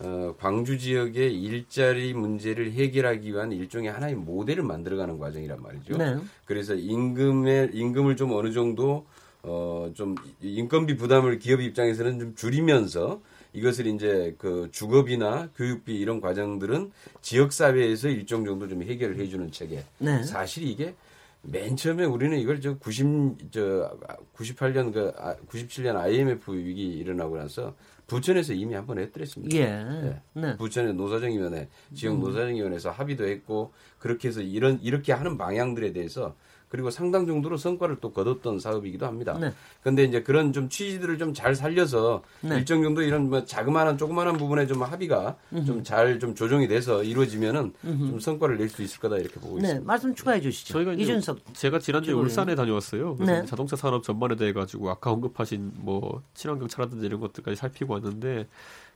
[SPEAKER 6] 어, 광주 지역의 일자리 문제를 해결하기 위한 일종의 하나의 모델을 만들어가는 과정이란 말이죠. 네. 그래서 임금의 임금을 좀 어느 정도 어, 좀 인건비 부담을 기업 입장에서는 좀 줄이면서 이것을 이제 그 주거비나 교육비 이런 과정들은 지역 사회에서 일정 정도 좀 해결을 해주는 체계. 네. 사실 이게 맨 처음에 우리는 이걸 저 90, 저 98년 그 97년 아, IMF 위기 일어나고 나서 부천에서 이미 한 번 했더랬습니다. 예. 네. 네. 부천의 노사정위원회, 지역 음. 노사정위원회에서 합의도 했고 그렇게 해서 이런 이렇게 하는 방향들에 대해서 그리고 상당 정도로 성과를 또 거뒀던 사업이기도 합니다. 네. 그런데 이제 그런 좀 취지들을 좀 잘 살려서 네. 일정 정도 이런 뭐 자그마한 조그마한 부분에 좀 합의가 좀 잘좀 좀 조정이 돼서 이루어지면은 음흠. 좀 성과를 낼 수 있을 거다 이렇게 보고 네. 있습니다.
[SPEAKER 2] 말씀 추가해 주시죠.
[SPEAKER 4] 저희가 이준석 제가 지난주에 울산에 다녀왔어요. 네. 자동차 산업 전반에 대해 가지고 아까 언급하신 뭐 친환경 차라든지 이런 것들까지 살피고 왔는데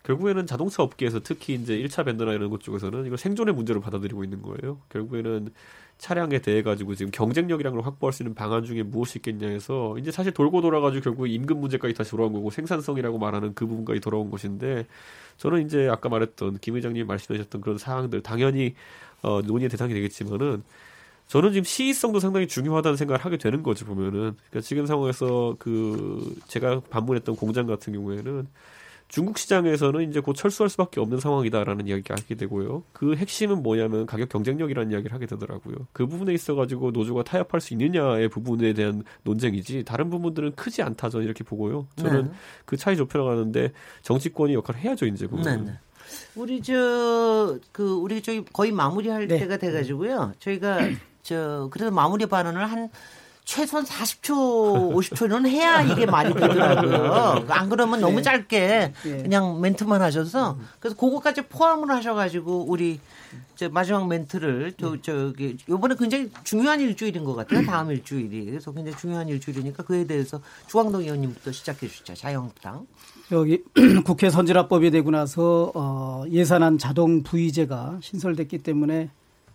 [SPEAKER 4] 결국에는 자동차 업계에서 특히 이제 1차 밴더나 이런 것 쪽에서는 이걸 생존의 문제로 받아들이고 있는 거예요. 결국에는 차량에 대해 가지고 지금 경쟁력이란 걸 확보할 수 있는 방안 중에 무엇이 있겠냐 해서 이제 사실 돌고 돌아가지고 결국 임금 문제까지 다시 돌아온 거고 생산성이라고 말하는 그 부분까지 돌아온 것인데 저는 이제 아까 말했던 김 회장님이 말씀하셨던 그런 사항들 당연히 어, 논의의 대상이 되겠지만은 저는 지금 시의성도 상당히 중요하다는 생각을 하게 되는 거죠 보면은. 그러니까 지금 상황에서 그 제가 방문했던 공장 같은 경우에는 중국 시장에서는 이제 곧 철수할 수밖에 없는 상황이다라는 이야기가 하게 되고요. 그 핵심은 뭐냐면 가격 경쟁력이라는 이야기를 하게 되더라고요. 그 부분에 있어가지고 노조가 타협할 수 있느냐의 부분에 대한 논쟁이지 다른 부분들은 크지 않다 저는 이렇게 보고요. 저는 네. 그 차이 좁혀나가는데 정치권이 역할을 해야죠 이제 보면. 네, 네.
[SPEAKER 2] 우리 저 그 우리 저기 거의 마무리할 네. 때가 돼가지고요. 저희가 저 그래도 마무리 발언을 한 최소한 40초, 50초는 해야 이게 말이 되더라고요. 안 그러면 너무 네. 짧게 네. 그냥 멘트만 하셔서 그래서 그거까지 포함을 하셔가지고 우리 저 마지막 멘트를 저 네. 저기 요번에 굉장히 중요한 일주일인 것 같아요. 다음 일주일이 그래서 굉장히 중요한 일주일이니까 그에 대해서 주광동 의원님부터 시작해 주시죠. 자유한국당.
[SPEAKER 3] 여기 국회 선진화법이 되고 나서 어, 예산안 자동 부의제가 신설됐기 때문에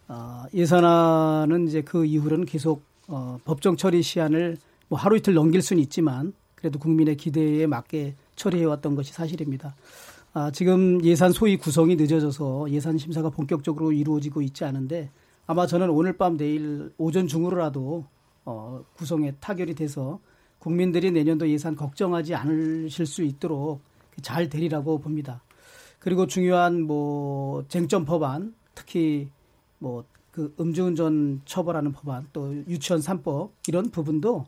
[SPEAKER 3] 어, 예산안은 이제 그 이후로는 계속 어, 법정 처리 시한을 뭐 하루 이틀 넘길 수는 있지만 그래도 국민의 기대에 맞게 처리해왔던 것이 사실입니다. 아, 지금 예산 소위 구성이 늦어져서 예산 심사가 본격적으로 이루어지고 있지 않은데 아마 저는 오늘 밤 내일 오전 중으로라도 어, 구성에 타결이 돼서 국민들이 내년도 예산 걱정하지 않으실 수 있도록 잘 되리라고 봅니다. 그리고 중요한 뭐 쟁점 법안 특히 뭐 그 음주운전 처벌하는 법안 또 유치원 3법 이런 부분도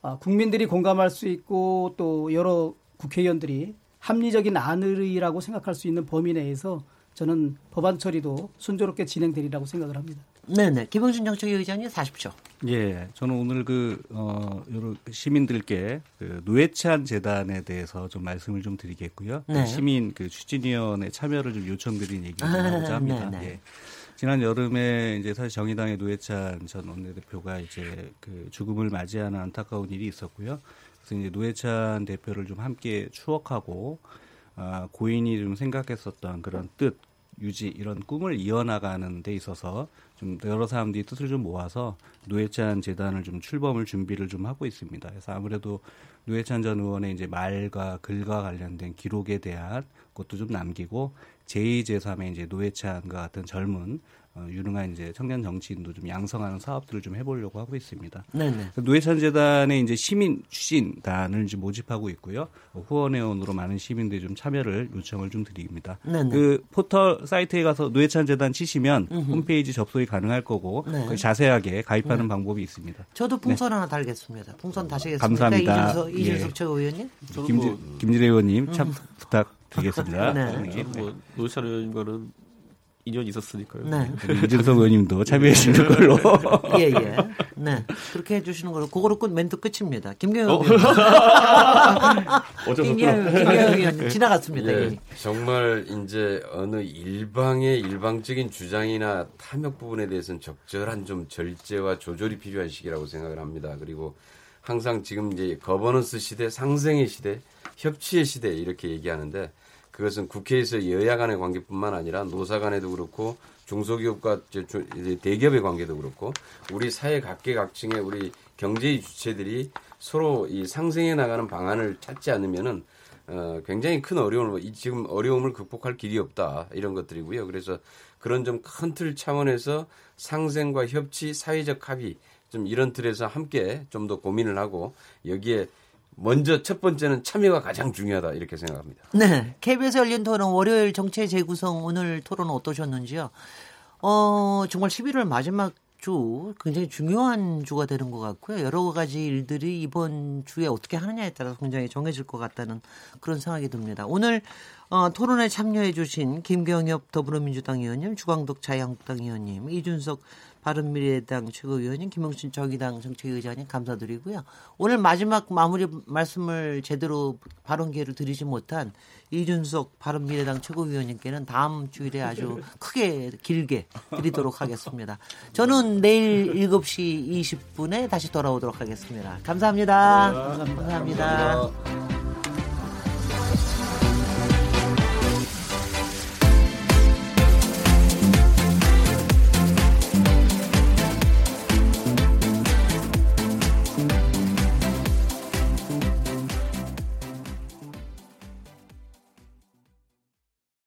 [SPEAKER 3] 아, 국민들이 공감할 수 있고 또 여러 국회의원들이 합리적인 안의라고 생각할 수 있는 범위 내에서 저는 법안 처리도 순조롭게 진행되리라고 생각을 합니다.
[SPEAKER 2] 네네. 김영준 정책위 의장님 40초.
[SPEAKER 5] 예, 저는 오늘 그, 어, 여러 시민들께 그 노회찬 재단에 대해서 좀 말씀을 좀 드리겠고요. 그 네. 시민 그 추진위원회 참여를 좀 요청드린 얘기를 아, 하고자 합니다. 네, 네. 예. 지난 여름에 이제 사실 정의당의 노회찬 전 원내대표가 이제 그 죽음을 맞이하는 안타까운 일이 있었고요. 그래서 이제 노회찬 대표를 좀 함께 추억하고 아, 고인이 좀 생각했었던 그런 뜻 유지 이런 꿈을 이어나가는 데 있어서 좀 여러 사람들이 뜻을 좀 모아서 노회찬 재단을 좀 출범을 준비를 좀 하고 있습니다. 그래서 아무래도 노회찬 전 의원의 이제 말과 글과 관련된 기록에 대한 것도 좀 남기고 제2, 제3의 이제 노회찬과 같은 젊은 어, 유능한 이제 청년 정치인도 좀 양성하는 사업들을 좀 해보려고 하고 있습니다. 네네. 노회찬 재단의 이제 시민 추진단을 좀 모집하고 있고요. 어, 후원회원으로 많은 시민들이 좀 참여를 요청을 좀 드립니다. 네네. 그 포털 사이트에 가서 노회찬 재단 치시면 음흠. 홈페이지 접속이 가능할 거고 네. 그 자세하게 가입하는 네. 방법이 있습니다.
[SPEAKER 2] 저도 풍선 네. 하나 달겠습니다. 풍선 다시겠습니다.
[SPEAKER 5] 감사합니다.
[SPEAKER 2] 이준석, 이준석 예. 최고위원님.
[SPEAKER 5] 김지, 김지래 의원님 참 음. 부탁 드리겠습니다.
[SPEAKER 4] 네. 네. 뭐 노회찬 의원님과는 인연이 있었으니까요. 네.
[SPEAKER 5] 이준석 의원님도 참여해 주시는 걸로.
[SPEAKER 2] 예, 예. 네. 그렇게 해 주시는 걸로. 그거로 끝 멘트 끝입니다. 김경영 어? 의원. 김경영 의원 지나갔습니다. 예,
[SPEAKER 6] 정말 이제 어느 일방의 일방적인 주장이나 탐욕 부분에 대해서는 적절한 좀 절제와 조절이 필요한 시기라고 생각을 합니다. 그리고 항상 지금 이제 거버넌스 시대, 상생의 시대, 협치의 시대 이렇게 얘기하는데 그것은 국회에서 여야 간의 관계뿐만 아니라 노사 간에도 그렇고 중소기업과 대기업의 관계도 그렇고 우리 사회 각계각층의 우리 경제의 주체들이 서로 이 상생해 나가는 방안을 찾지 않으면은 어, 굉장히 큰 어려움을 지금 어려움을 극복할 길이 없다 이런 것들이고요. 그래서 그런 좀 큰 틀 차원에서 상생과 협치, 사회적 합의 좀 이런 틀에서 함께 좀 더 고민을 하고 여기에 먼저 첫 번째는 참여가 가장 중요하다 이렇게 생각합니다.
[SPEAKER 2] 네. KBS 열린 토론 월요일 정체 재구성 오늘 토론 어떠셨는지요? 어, 정말 11월 마지막 주 굉장히 중요한 주가 되는 것 같고요. 여러 가지 일들이 이번 주에 어떻게 하느냐에 따라서 굉장히 정해질 것 같다는 그런 생각이 듭니다. 오늘 어, 토론에 참여해 주신 김경엽 더불어민주당 의원님, 주광덕 자유한국당 의원님, 이준석 바른미래당 최고위원님, 김영신 정의당 정책의장님 감사드리고요. 오늘 마지막 마무리 말씀을 제대로 발언 기회를 드리지 못한 이준석 바른미래당 최고위원님께는 다음 주일에 아주 크게 길게 드리도록 하겠습니다. 저는 내일 7시 20분에 다시 돌아오도록 하겠습니다 감사합니다. 감사합니다. 감사합니다. 감사합니다.